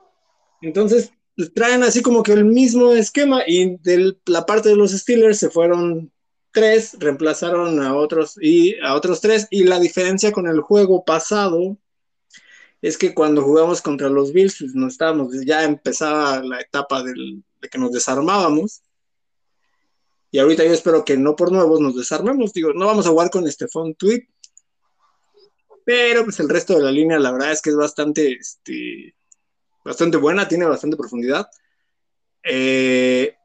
Entonces, traen así como que el mismo esquema y de la parte de los Steelers se fueron tres, reemplazaron a otros y a otros tres. Y la diferencia con el juego pasado es que cuando jugamos contra los Bills pues no estábamos ya empezaba la etapa del, de que nos desarmábamos. Y ahorita yo espero que no por nuevos nos desarmemos. Digo no vamos a jugar con Stephon Tweet pero pues el resto de la línea la verdad es que es bastante este, bastante buena tiene bastante profundidad eh,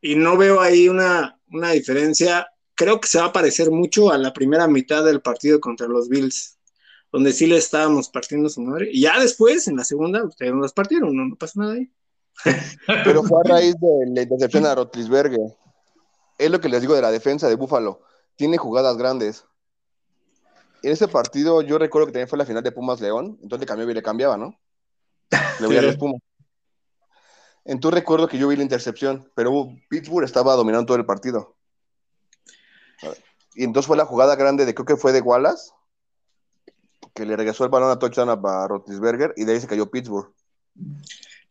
y no veo ahí una una diferencia, creo que se va a parecer mucho a la primera mitad del partido contra los Bills, donde sí le estábamos partiendo su madre, y ya después, en la segunda, ustedes nos partieron, no, no pasa nada ahí. (laughs)
Pero fue a raíz de la intercepción a Rotlisberger. Es lo que les digo de la defensa de Búfalo. Tiene jugadas grandes. En ese partido yo recuerdo que también fue la final de Pumas León, entonces le cambiaba y le cambiaba, ¿no? Le voy a los Pumas. Entonces recuerdo que yo vi la intercepción, pero Pittsburgh estaba dominando todo el partido. Y entonces fue la jugada grande de, creo que fue de Wallace, que le regresó el balón a touchdown a Rotisberger y de ahí se cayó Pittsburgh.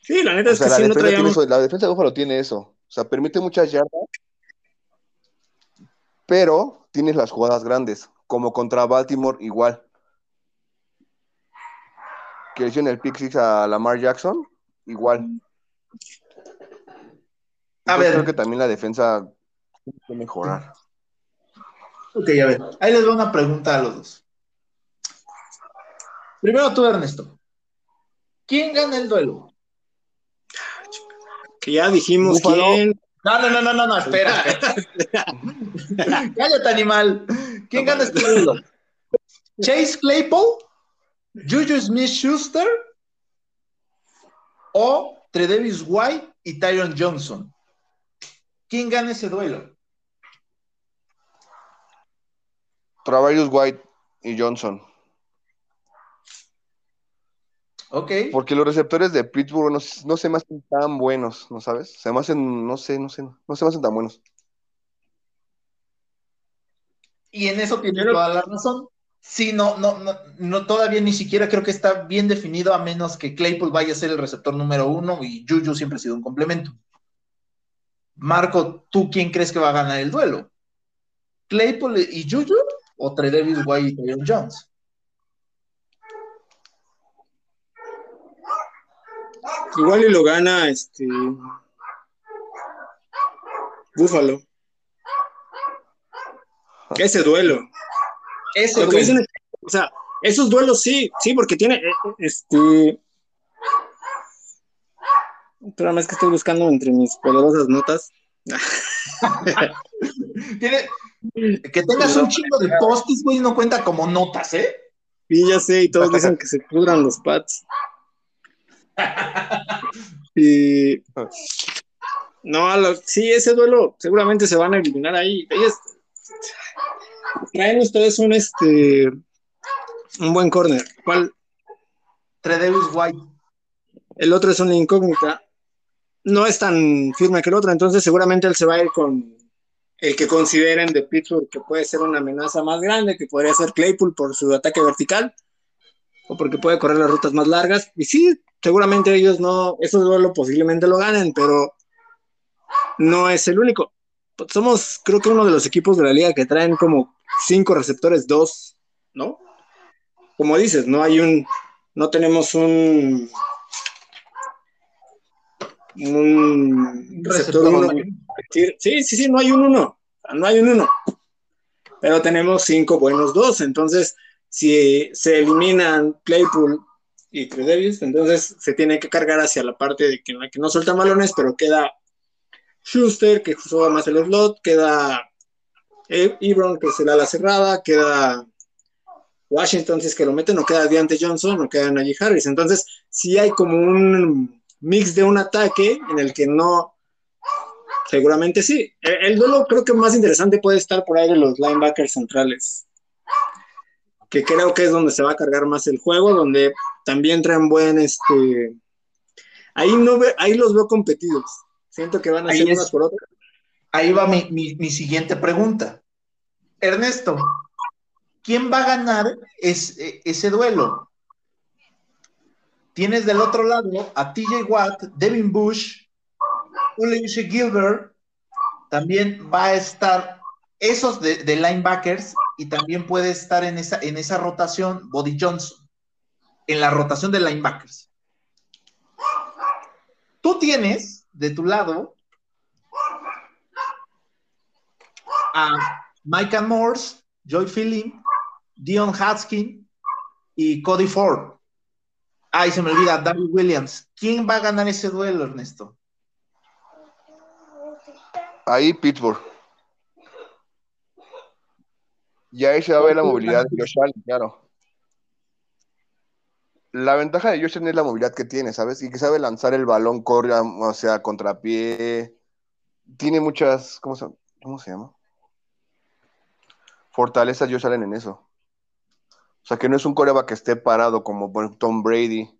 Sí, la neta es que
la,
sí
defensa la defensa de Buffalo tiene eso. O sea, permite muchas yardas, pero tienes las jugadas grandes, como contra Baltimore igual. Que hicieron el pick six a Lamar Jackson, igual. A ver. Creo que también la defensa tiene que mejorar.
Ok, a ver. Ahí les doy una pregunta a los dos. Primero tú, Ernesto. ¿Quién gana el duelo?
Que ya dijimos quién.
No, no, no, no, no, no, espera. (laughs) Cállate, animal. ¿Quién gana este duelo? ¿Chase Claypool? ¿Juju Smith Schuster? ¿O Tredevis White y Tyron Johnson. ¿Quién gana ese duelo?
Travarius White y Johnson.
Ok.
Porque los receptores de Pittsburgh no, se me hacen tan buenos, ¿no sabes? Se me hacen, no sé, no sé, no se me hacen tan buenos.
Y en eso tiene toda la razón. Sí, no, no, no, no, todavía ni siquiera creo que está bien definido, a menos que Claypool vaya a ser el receptor número uno y Juju siempre ha sido un complemento. Marco, ¿tú quién crees que va a ganar el duelo? ¿Claypool y Juju o Trey Davis White y Aaron Jones?
Igual y lo gana este Búfalo. Ese duelo o sea, esos duelos sí, sí, porque tiene, eh, este... Pero es que estoy buscando entre mis poderosas notas. (laughs)
tiene, que tengas un chingo de postis, güey, no cuenta como notas, ¿eh?
Sí, ya sé, y todos dicen que se pudran los pads. (laughs) y... No, sí, ese duelo seguramente se van a eliminar ahí. Ellos, traen ustedes un este un buen corner. ¿Cuál?
Tredeus White.
El otro es una incógnita. no es tan firme que el otro, entonces seguramente él se va a ir con el que consideren de Pittsburgh que puede ser una amenaza más grande, que podría ser Claypool por su ataque vertical, o porque puede correr las rutas más largas. Y sí, seguramente ellos no, eso duelo posiblemente lo ganen, pero no es el único. Somos, creo que uno de los equipos de la liga que traen como cinco receptores, dos, ¿no? Como dices, no hay un, no tenemos un, un receptor uno. Sí, sí, sí, no hay un uno, no hay un uno. Pero tenemos cinco buenos dos, entonces si se eliminan Claypool y Davis, entonces se tiene que cargar hacia la parte de que, que no suelta balones, pero queda Schuster, que juega más el slot, queda Ebron, que es el ala cerrada, queda Washington, si es que lo meten, no queda Deante Johnson, no queda Najee Harris. Entonces, sí hay como un mix de un ataque en el que no. Seguramente sí. El, duelo creo que más interesante puede estar por ahí de los linebackers centrales. Que creo que es donde se va a cargar más el juego, donde también traen buen este. Ahí no ve, ahí los veo competidos. Siento que van a ser unas por otras.
Ahí va mi, siguiente pregunta. Ernesto, ¿quién va a ganar ese duelo? Tienes del otro lado a TJ Watt, Devin Bush, Ulysses Gilbert, también va a estar esos de, linebackers y también puede estar en esa, en esa rotación Body Johnson, en la rotación de linebackers. Tú tienes de tu lado a Micah Morse, Joy Philly, Dion Haskins y Cody Ford. Ay, se me olvida, David Williams. ¿Quién va a ganar ese duelo, Ernesto?
Ahí Pittsburgh. Y ahí se va a ver la movilidad de Josh Allen, claro. La ventaja de Josh es la movilidad que tiene, ¿sabes? Y que sabe lanzar el balón, corre, o sea, contrapié. Tiene muchas, ¿cómo se, cómo se llama? Fortaleza Josh Allen en eso. O sea, que no es un coreback que esté parado como Tom Brady,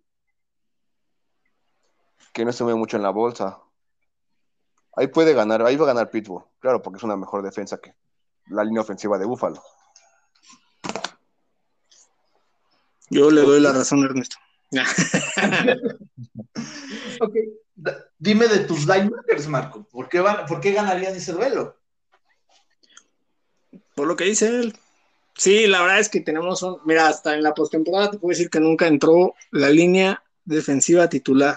que no se mueve mucho en la bolsa. Ahí puede ganar, ahí va a ganar Pittsburgh, claro, porque es una mejor defensa que la línea ofensiva de Buffalo.
Yo le doy la razón a Ernesto. (laughs)
ok, dime de tus linebackers, Marco. ¿Por qué, van, ¿Por qué ganarían ese duelo?
Por lo que dice él. Sí, la verdad es que tenemos un. Mira, hasta en la postemporada te puedo decir que nunca entró la línea defensiva titular.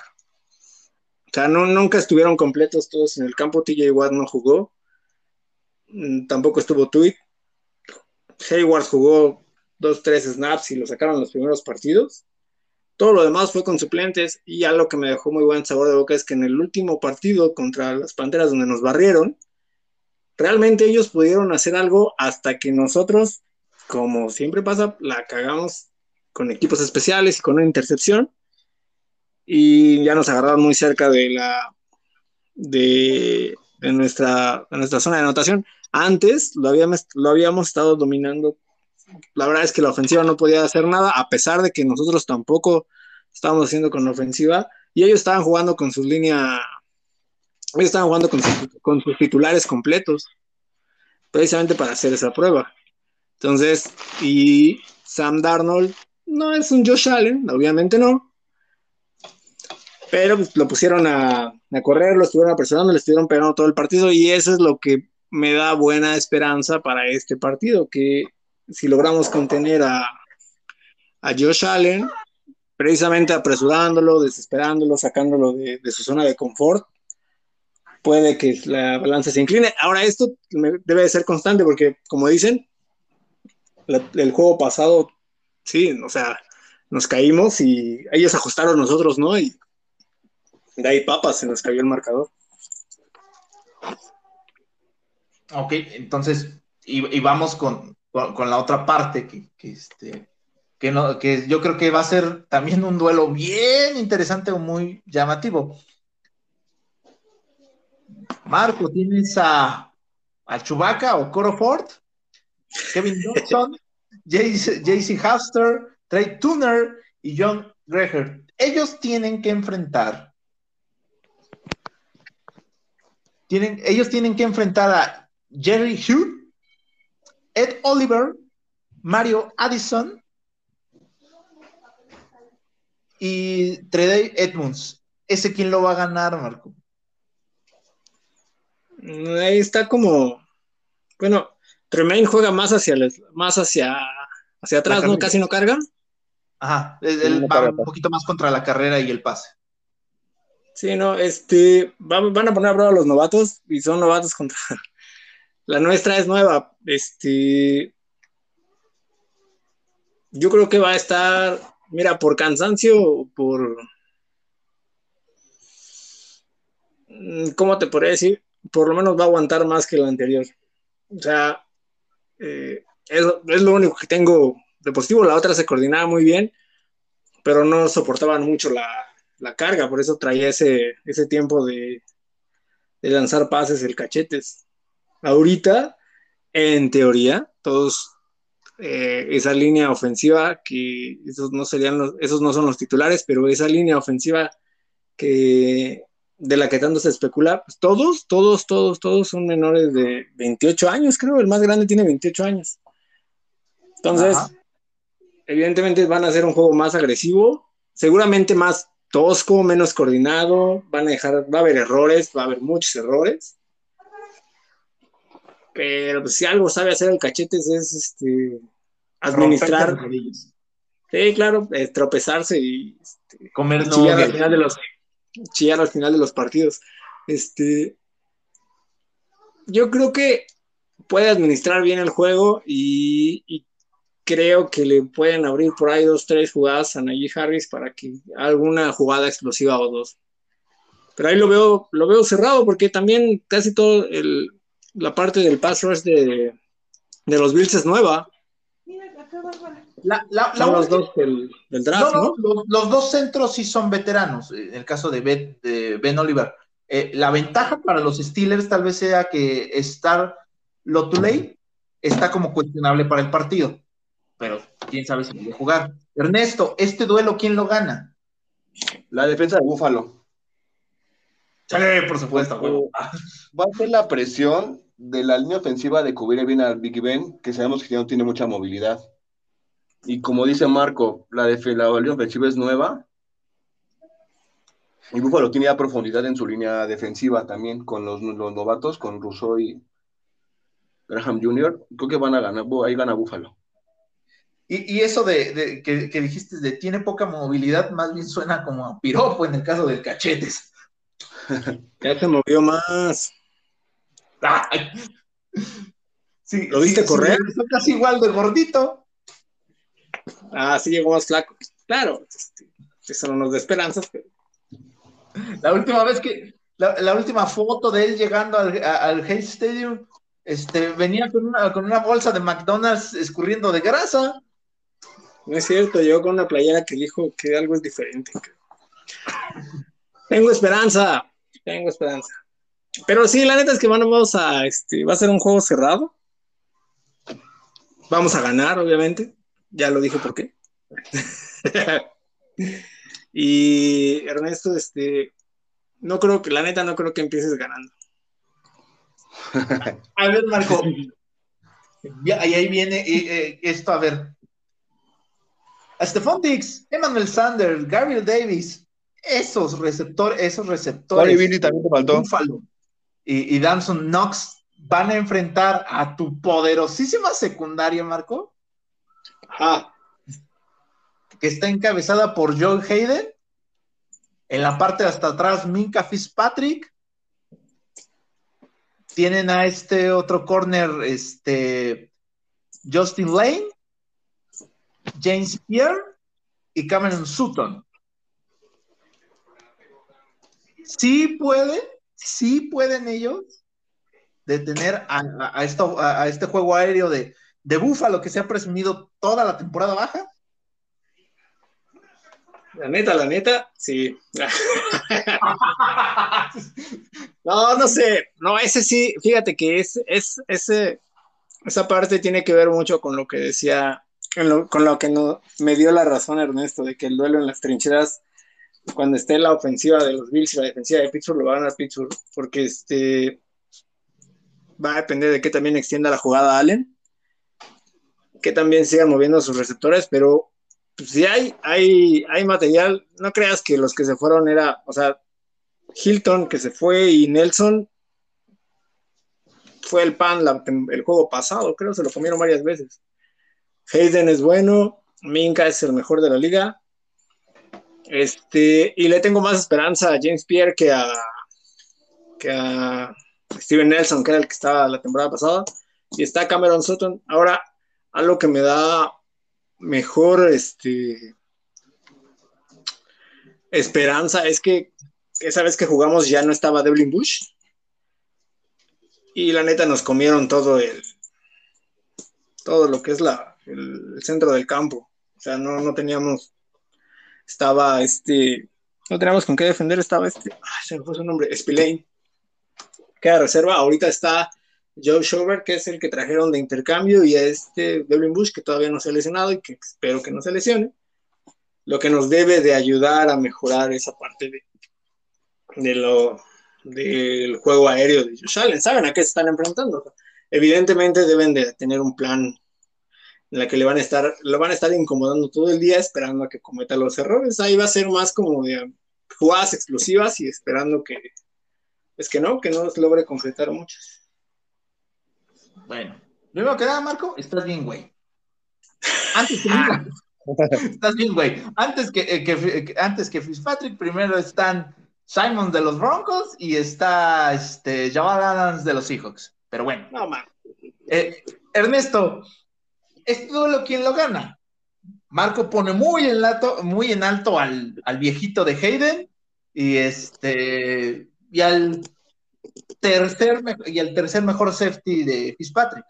O sea, no, nunca estuvieron completos todos en el campo. TJ Watt no jugó. Mm, tampoco estuvo Tweet. Hayward jugó dos, tres snaps y lo sacaron los primeros partidos. Todo lo demás fue con suplentes. Y algo que me dejó muy buen sabor de boca es que en el último partido contra las Panteras, donde nos barrieron, realmente ellos pudieron hacer algo hasta que nosotros como siempre pasa, la cagamos con equipos especiales y con una intercepción. Y ya nos agarraron muy cerca de la de, nuestra, nuestra zona de anotación. Antes lo habíamos, lo habíamos estado dominando. La verdad es que la ofensiva no podía hacer nada, a pesar de que nosotros tampoco estábamos haciendo con la ofensiva. Y ellos estaban jugando con sus líneas, ellos estaban jugando con sus titulares completos, precisamente para hacer esa prueba. Entonces, y Sam Darnold no es un Josh Allen, obviamente no. Pero pues, lo pusieron a, correr, lo estuvieron apresurando, le estuvieron pegando todo el partido y eso es lo que me da buena esperanza para este partido, que si logramos contener a, a Josh Allen, precisamente apresurándolo, desesperándolo, sacándolo de, su zona de confort, puede que la balanza se incline. Ahora, esto debe de ser constante porque, como dicen, el juego pasado, sí, o sea, nos caímos y ellos ajustaron nosotros, ¿no? Y de ahí papas se nos cayó el marcador.
Ok, entonces, y, vamos con, la otra parte que, este, que, no, que yo creo que va a ser también un duelo bien interesante o muy llamativo. Marco, ¿tienes a, a Chubaca o Coro Ford? Kevin (laughs) Johnson, JC Haster, Trey Tuner y John Greger. Ellos tienen que enfrentar tienen, ellos tienen que enfrentar a Jerry Hugh, Ed Oliver, Mario Addison y Trey Edmonds. ¿Ese quién lo va a ganar, Marco?
Ahí está como, bueno, Tremaine juega más hacia, más hacia, hacia atrás, ¿no? Casi no carga.
Ajá, él va un poquito más contra la carrera y el pase.
Sí, no, este, van a poner a prueba a los novatos y son novatos contra. La nuestra es nueva. Este, yo creo que va a estar, mira, por cansancio, por. Mm, ¿Cómo te podría decir? Por lo menos va a aguantar más que el anterior. O sea, eh, es, lo único que tengo de positivo. La otra se coordinaba muy bien, pero no soportaban mucho la, la carga, por eso traía ese, ese tiempo de, lanzar pases, el cachetes. Ahorita, en teoría, todos eh, esa línea ofensiva, que esos no serían los, esos no son los titulares, pero esa línea ofensiva que de la que tanto se especula, pues todos, todos, todos, todos son menores de 28 años, creo, el más grande tiene 28 años. Entonces, evidentemente van a hacer un juego más agresivo, seguramente más tosco, menos coordinado, van a dejar, va a haber errores, va a haber muchos errores. Pero pues, si algo sabe hacer el cachetes es este administrar. Sí, claro, eh, tropezarse y este,
comer
chillar al final de los chillar al final de los partidos. Este yo creo que puede administrar bien el juego y, y creo que le pueden abrir por ahí dos, tres jugadas a Najee Harris para que alguna jugada explosiva o dos. Pero ahí lo veo, lo veo cerrado porque también casi todo el, la parte del pass rush de, de los Bills es nueva.
La, la,
los dos del, draft, no,
Los, dos centros sí son veteranos, en el caso de Ben, de ben Oliver. Eh, la ventaja para los Steelers tal vez sea que Star Lotuley está como cuestionable para el partido pero quién sabe si puede jugar. Ernesto, ¿este duelo quién lo gana?
La defensa de Búfalo.
Sí, por supuesto.
Va a ser la presión de la línea ofensiva de cubrir bien al Big Ben, que sabemos que no tiene mucha movilidad. Y como dice Marco, la, de, la línea ofensiva es nueva. Y Búfalo tiene ya profundidad en su línea defensiva también, con los, novatos, con Rousseau y Graham Jr. Creo que van a ganar, ahí gana Búfalo.
Y, eso de, que, dijiste de tiene poca movilidad, más bien suena como a piropo en el caso del cachetes. (laughs)
ya se movió más.
Sí,
¿Lo viste correr?
Sí, casi igual de gordito.
Ah, sí llegó más flaco. Claro, este, eso no nos da esperanzas.
La última vez que, la, última foto de él llegando al, al Stadium, este, venía con una, con una bolsa de McDonald's escurriendo de grasa.
No es cierto, yo con una playera que dijo que algo es diferente. Tengo esperanza, tengo esperanza. Pero sí, la neta es que vamos a, este, va a ser un juego cerrado. Vamos a ganar, obviamente. Ya lo dije por qué. (laughs) y Ernesto, este, no creo que, la neta, no creo que empieces ganando. (laughs)
a ver, Marco. Y ahí viene eh, eh, esto, a ver, Stephon Dix, Emmanuel Sanders, Gabriel Davis, esos receptores, esos receptores. Y, y Danson Knox van a enfrentar a tu poderosísima secundaria, Marco. Que está encabezada por Joe Hayden. En la parte de hasta atrás, Minka Fitzpatrick. Tienen a este otro corner, este Justin Lane. James Pierre y Cameron Sutton. Sí pueden, sí pueden ellos detener a, esto, a, este juego aéreo de, de Búfalo que se ha presumido toda la temporada baja.
La neta, la neta, sí. no, no sé. No, ese sí, fíjate que es, es, ese, esa parte tiene que ver mucho con lo que decía con lo que no, me dio la razón Ernesto, de que el duelo en las trincheras cuando esté la ofensiva de los Bills y la defensiva de Pittsburgh, lo va a ganar Pittsburgh, porque este va a depender de que también extienda la jugada Allen, que también siga moviendo sus receptores, pero pues, si hay, hay, hay material, no creas que los que se fueron era, o sea, Hilton que se fue y Nelson fue el pan el juego pasado, creo, se lo comieron varias veces. Hayden es bueno, Minka es el mejor de la liga. Este, y le tengo más esperanza a James Pierre que a, que a Steven Nelson, que era el que estaba la temporada pasada. Y está Cameron Sutton. Ahora, algo que me da mejor este, esperanza es que esa vez que jugamos ya no estaba Devlin Bush. Y la neta nos comieron todo el todo lo que es la, el, centro del campo. O sea, no, no teníamos, estaba este, no teníamos con qué defender, estaba este, ay, se me fue su nombre, Spillane, que era reserva, ahorita está Joe Shover, que es el que trajeron de intercambio, y a este Devlin Bush, que todavía no se ha lesionado y que espero que no se lesione, lo que nos debe de ayudar a mejorar esa parte de, de lo, del juego aéreo de Josh Allen. ¿Saben a qué se están enfrentando? Evidentemente deben de tener un plan en la que le van a estar, lo van a estar incomodando todo el día esperando a que cometa los errores. Ahí va a ser más como de jugadas explosivas y esperando que, es que no, que no logre concretar muchas.
Bueno, primero que nada, Marco, estás bien, güey. Antes que (laughs) estás bien, güey. Antes que, eh, que, antes que Fitzpatrick, primero están Simon de los Broncos y está este, Jamal Adams de los Seahawks. Pero bueno.
No,
eh, Ernesto, es todo lo quien lo gana. Marco pone muy en alto, muy en alto al, viejito de Hayden y este y al tercer y al tercer mejor safety de Fitzpatrick.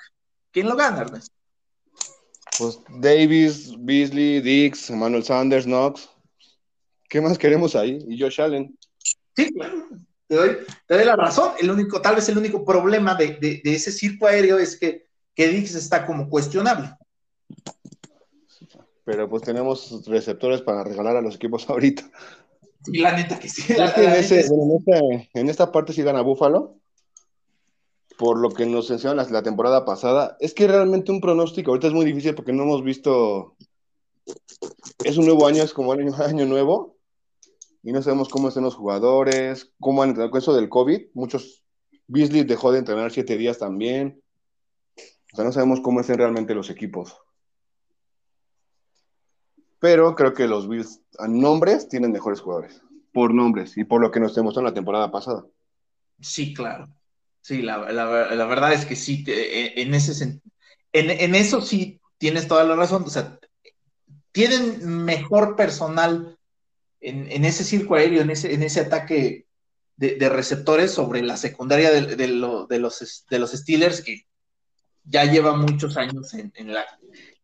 ¿Quién lo gana, Ernesto?
Pues Davis, Beasley, Dix, Manuel Sanders, Knox. ¿Qué más queremos ahí? Y Josh Allen.
Sí, claro. Te doy, la razón. El único, tal vez el único problema de, ese circo aéreo es que, que Dix está como cuestionable
pero pues tenemos receptores para regalar a los equipos (laughs) ahorita.
Sí, la neta que sí.
en, esta, parte sí gana Búfalo, por lo que nos enseñaron la, temporada pasada. Es que realmente un pronóstico ahorita es muy difícil porque no hemos visto. Es un nuevo año, es como año, (laughs) año nuevo, y no sabemos cómo están los jugadores, cómo han entrado con eso del COVID. Muchos. Beasley dejó de entrenar siete días también. O sea, no sabemos cómo estén realmente los equipos pero creo que los Bills a nombres tienen mejores jugadores, por nombres y por lo que nos demostró en la temporada pasada.
Sí, claro. Sí, la, verdad es que sí, e, en, ese en, en eso sí tienes toda la razón. O sea, tienen mejor personal en, ese circo aéreo, en ese, en ese ataque de, receptores sobre la secundaria de, los, de los Steelers, que ya lleva muchos años en, la,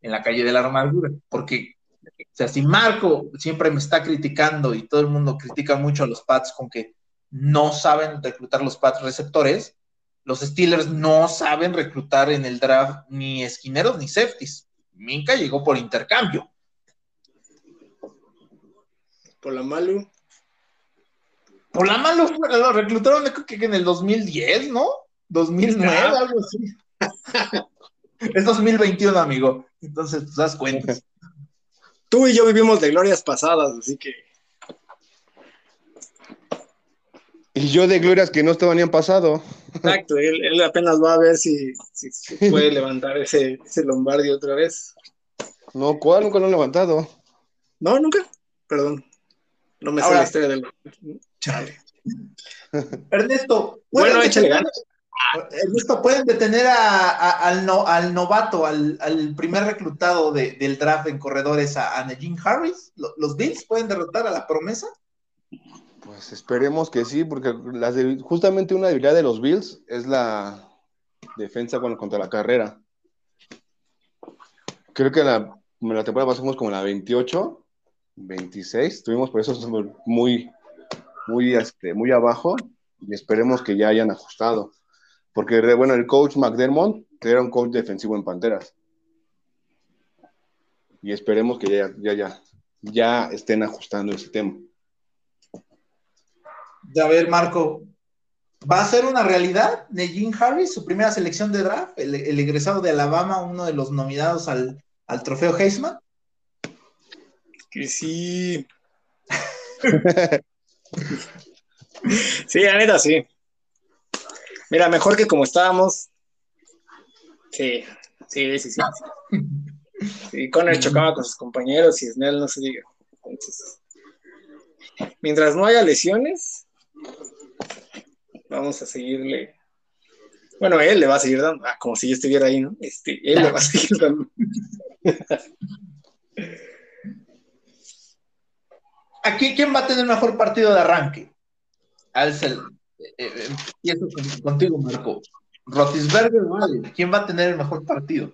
en la calle de la armadura, porque o sea, si Marco siempre me está criticando y todo el mundo critica mucho a los Pats con que no saben reclutar los Pats receptores, los Steelers no saben reclutar en el draft ni esquineros ni safeties. Minka llegó por intercambio.
Por la Malu.
Por la Malu lo reclutaron en el 2010, ¿no? 2009, algo así. (laughs) es 2021, amigo. Entonces, pues, das cuenta
tú y yo vivimos de glorias pasadas, así que.
Y yo de glorias que no estaban ni han pasado.
Exacto, él, apenas va a ver si, (laughs) puede levantar ese, ese Lombardi otra vez.
No, ¿cuál? Nunca lo han levantado.
No, nunca. Perdón. No me sé la historia del. Chale. (laughs)
Ernesto,
bueno, échale ganas.
Justo pueden detener al, novato, al, primer reclutado del draft en corredores, a, a Najee Harris. ¿Los Bills pueden derrotar a la promesa?
Pues esperemos que sí, porque justamente una debilidad de los Bills es la defensa contra la carrera. Creo que la, la temporada pasamos como la 28, 26, tuvimos por eso muy, muy, este, muy abajo y esperemos que ya hayan ajustado. Porque, bueno, el coach McDermott era un coach defensivo en Panteras. Y esperemos que ya, ya, ya, ya estén ajustando ese tema.
A ver, Marco, ¿va a ser una realidad Najee Harris, su primera selección de draft, el, egresado de Alabama, uno de los nominados al, trofeo Heisman?
Que sí. (laughs) sí, la neta, sí. Mira, mejor que como estábamos. Sí, sí, sí, sí. sí. Conner chocaba con sus compañeros y Snell no se diga. Entonces, mientras no haya lesiones, vamos a seguirle. Bueno, él le va a seguir dando, ah, como si yo estuviera ahí, ¿no? Este, él le va a (laughs) seguir dando.
Aquí, ¿quién va a tener mejor partido de arranque? Alcel, eh, eh, empiezo contigo, Marco. Rotisberger, ¿quién va a tener el mejor partido?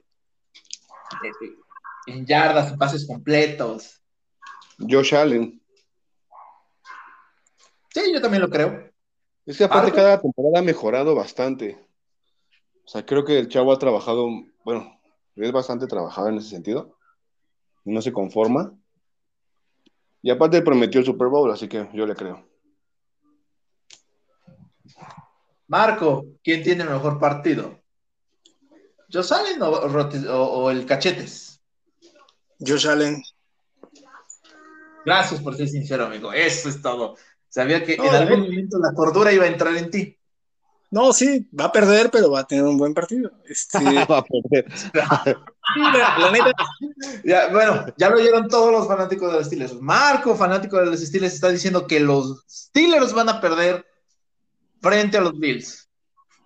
Eh, en yardas, en pases completos.
Josh Allen.
Sí, yo también lo creo.
Es que aparte cada temporada ha mejorado bastante. O sea, creo que el chavo ha trabajado, bueno, es bastante trabajado en ese sentido. No se conforma. Y aparte prometió el Super Bowl, así que yo le creo.
Marco, ¿quién tiene el mejor partido? ¿Josh Allen o, el Cachetes?
Josh Allen.
Gracias por ser sincero, amigo. Eso es todo. Sabía que en algún momento la cordura iba a entrar en ti.
No, sí, va a perder, pero va a tener un buen partido. Este... (laughs) va a perder.
ya, bueno, ya lo oyeron todos los fanáticos de los Steelers. Marco, fanático de los Steelers, está diciendo que los Steelers van a perder frente a los Bills.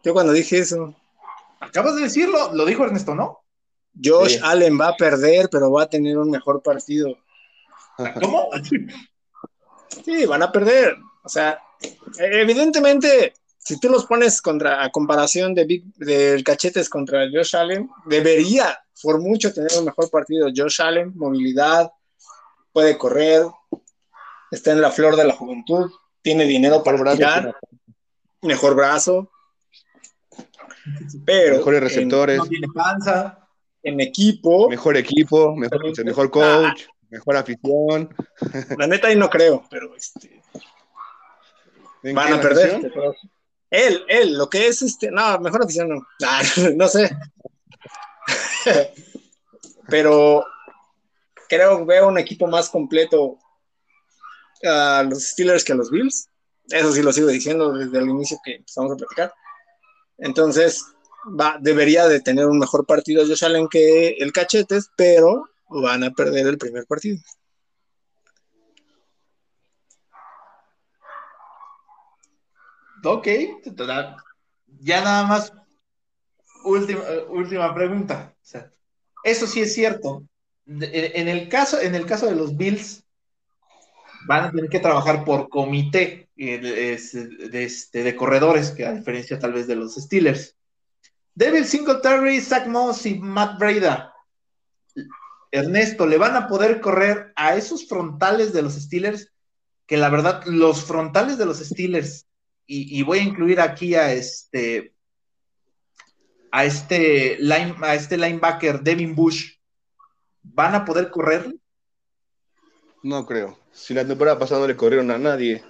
Yo cuando dije eso.
Acabas de decirlo, lo dijo Ernesto, ¿no?
Josh Allen va a perder, pero va a tener un mejor partido. (laughs)
¿Cómo?
sí, van a perder. O sea, evidentemente, si tú los pones contra, a comparación de Big, del Cachetes contra Josh Allen, debería por mucho tener un mejor partido. Josh Allen, movilidad, puede correr, está en la flor de la juventud, tiene dinero para tirar mejor brazo, pero
mejores receptores,
no tiene panza,
en equipo,
mejor equipo, mejor, mejor coach, mejor afición. (laughs)
La neta ahí no creo, pero este van a perder. Él, él, lo que es este, no, mejor afición no, (laughs) no sé. (laughs) pero creo que veo un equipo más completo a los Steelers que a los Bills. Eso sí lo sigo diciendo desde el inicio que empezamos a platicar. Entonces, va, debería de tener un mejor partido Josh Allen que el Cachetes, pero van a perder el primer partido.
Ok, ya nada más última, última pregunta. eso sí es cierto. En el, caso, en el caso de los Bills, van a tener que trabajar por comité de, este, de, corredores, que a diferencia tal vez de los Steelers. Devil Singletary, Zach Moss y Matt Breda. Ernesto, ¿le van a poder correr a esos frontales de los Steelers? Que la verdad, los frontales de los Steelers, y, voy a incluir aquí a este a este, line, a este linebacker Devin Bush, ¿van a poder correr?
No creo. Si la temporada pasada no le corrieron a nadie,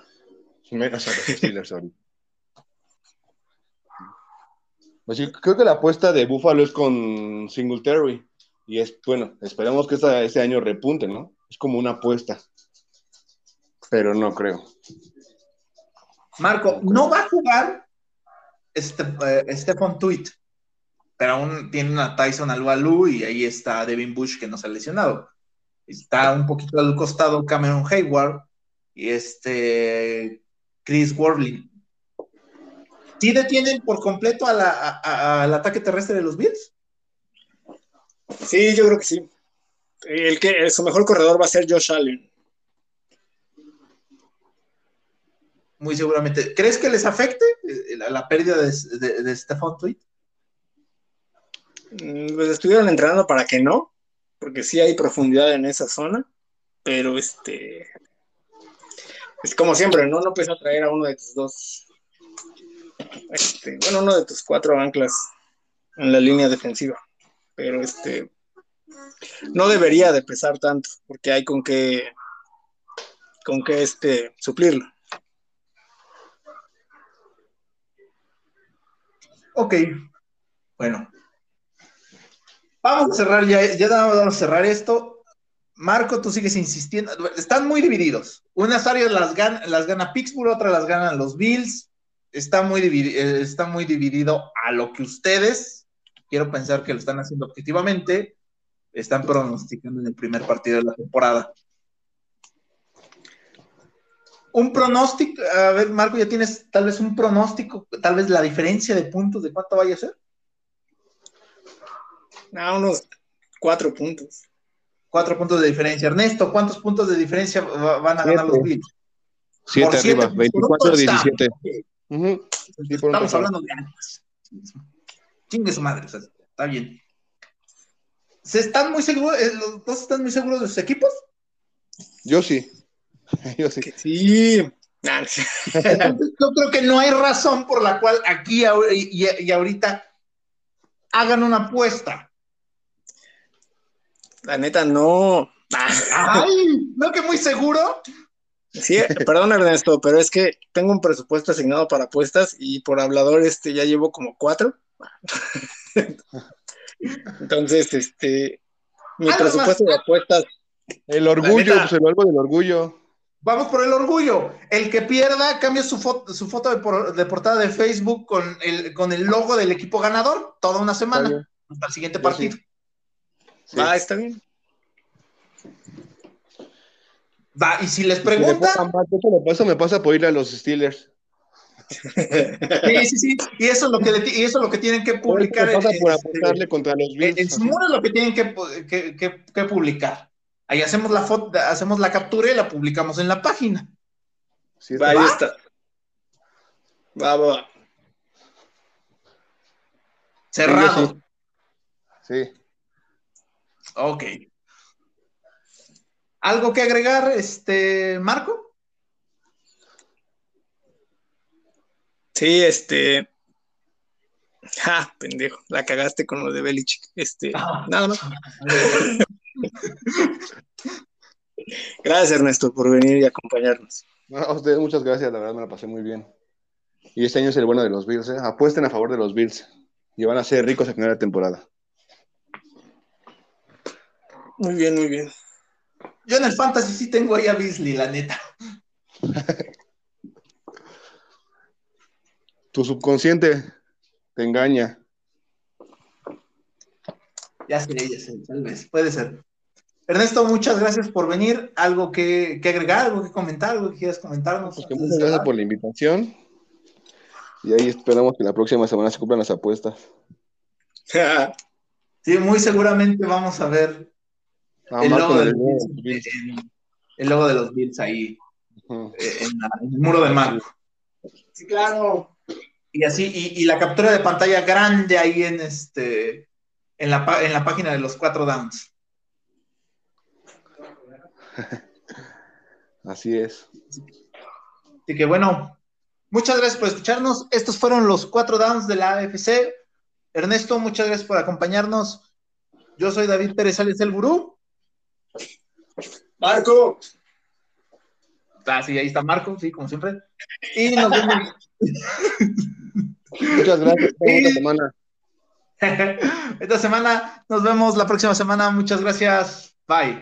menos a los Steelers ahorita. Pues creo que la apuesta de Buffalo es con Singletary. Y es, bueno, esperemos que este año repunte, ¿no? Es como una apuesta. Pero no creo.
Marco, no va a jugar este, eh, Stephen Tweet, pero aún tiene una Tyson Albalu y ahí está Devin Bush que no se ha lesionado. Está un poquito al costado Cameron Hayward y este Chris Worley. ¿Sí detienen por completo al ataque terrestre de los Bills?
Sí, yo creo que sí. El que su mejor corredor va a ser Josh Allen.
Muy seguramente. ¿Crees que les afecte eh, la, pérdida de, de, Stephon Tweet?
Mm, pues estuvieron entrenando para que no, porque sí hay profundidad en esa zona, pero este es como siempre, ¿no? No traer a uno de tus dos. Este, bueno, uno de tus cuatro anclas en la línea defensiva. Pero este. No debería de pesar tanto, porque hay con qué. con qué este, suplirlo.
Ok. Bueno. Vamos a cerrar ya, ya vamos a cerrar esto. Marco, tú sigues insistiendo. Están muy divididos. Unas áreas las gana, las gana Pittsburgh, otras las ganan los Bills. Está muy, dividido, eh, está muy dividido a lo que ustedes, quiero pensar que lo están haciendo objetivamente, están pronosticando en el primer partido de la temporada. Un pronóstico, a ver, Marco, ya tienes tal vez un pronóstico, tal vez la diferencia de puntos de cuánto vaya a ser.
No, unos cuatro puntos.
Cuatro puntos de diferencia. Ernesto, ¿cuántos puntos de diferencia van a ganar los Bills?
Siete arriba, 24 17.
Estamos hablando de años. Chingue su madre, está bien. ¿Se están muy seguros? Eh, ¿Los dos están muy seguros de sus equipos?
Yo sí. (laughs) Yo sí.
Sí. (laughs)
yo creo que no hay razón por la cual aquí y, ahorita hagan una apuesta.
La neta, no. (laughs)
Ay, ¿no que muy seguro?
Sí, perdón Ernesto, pero es que tengo un presupuesto asignado para apuestas y por hablador este ya llevo como cuatro. (laughs) Entonces, este, mi presupuesto de apuestas.
El orgullo, pues el algo del orgullo.
Vamos por el orgullo. El que pierda cambia su foto, su foto de, portada de Facebook con el, con el logo del equipo ganador toda una semana hasta el siguiente partido.
Ah, está bien.
Va, y si les preguntan.
eso me pasa por ir a los Steelers.
Sí, sí, sí. Y eso es lo que, y eso es lo que tienen que publicar.
Pasa por apostarle contra los
Bills. En su muro es lo que tienen que, que, que, publicar. Ahí hacemos la foto, hacemos la captura y la publicamos en la página.
Sí, va, ahí está. Va, va.
Cerrado.
Sí.
Ok. ¿Algo que agregar, este, Marco?
Sí, este. Ja, pendejo, la cagaste con lo de Belichick. Este, ah. nada más. gracias, Ernesto, por venir y acompañarnos.
a ustedes muchas gracias, la verdad me la pasé muy bien. Y este año es el bueno de los Bills, ¿eh? Apuesten a favor de los Bills y van a ser ricos a final de temporada.
Muy bien, muy bien.
Yo en el fantasy sí tengo ahí a Beasley, la neta.
tu subconsciente te engaña.
Ya sé, ya sé, tal vez, puede ser. Ernesto, muchas gracias por venir. ¿Algo que, agregar, algo que comentar, algo que quieras comentarnos?
Pues muchas gracias por la invitación. Y ahí esperamos que la próxima semana se cumplan las apuestas. (laughs)
sí, muy seguramente vamos a ver el, logo de los Bills, el, logo de los Bills ahí eh, en, el muro de Marco. Sí, claro. Y así, y, la captura de pantalla grande ahí en este en la, en la página de los cuatro downs. (laughs)
Así es.
Así que bueno, muchas gracias por escucharnos. Estos fueron los cuatro downs de la AFC. Ernesto, muchas gracias por acompañarnos. Yo soy David Pérez Álvarez, el gurú.
Marco.
Ah, sí, ahí está Marco, sí, como siempre. Y nos vemos. (laughs)
Muchas gracias (laughs) por esta semana. (laughs)
Esta semana nos vemos la próxima semana. Muchas gracias. Bye.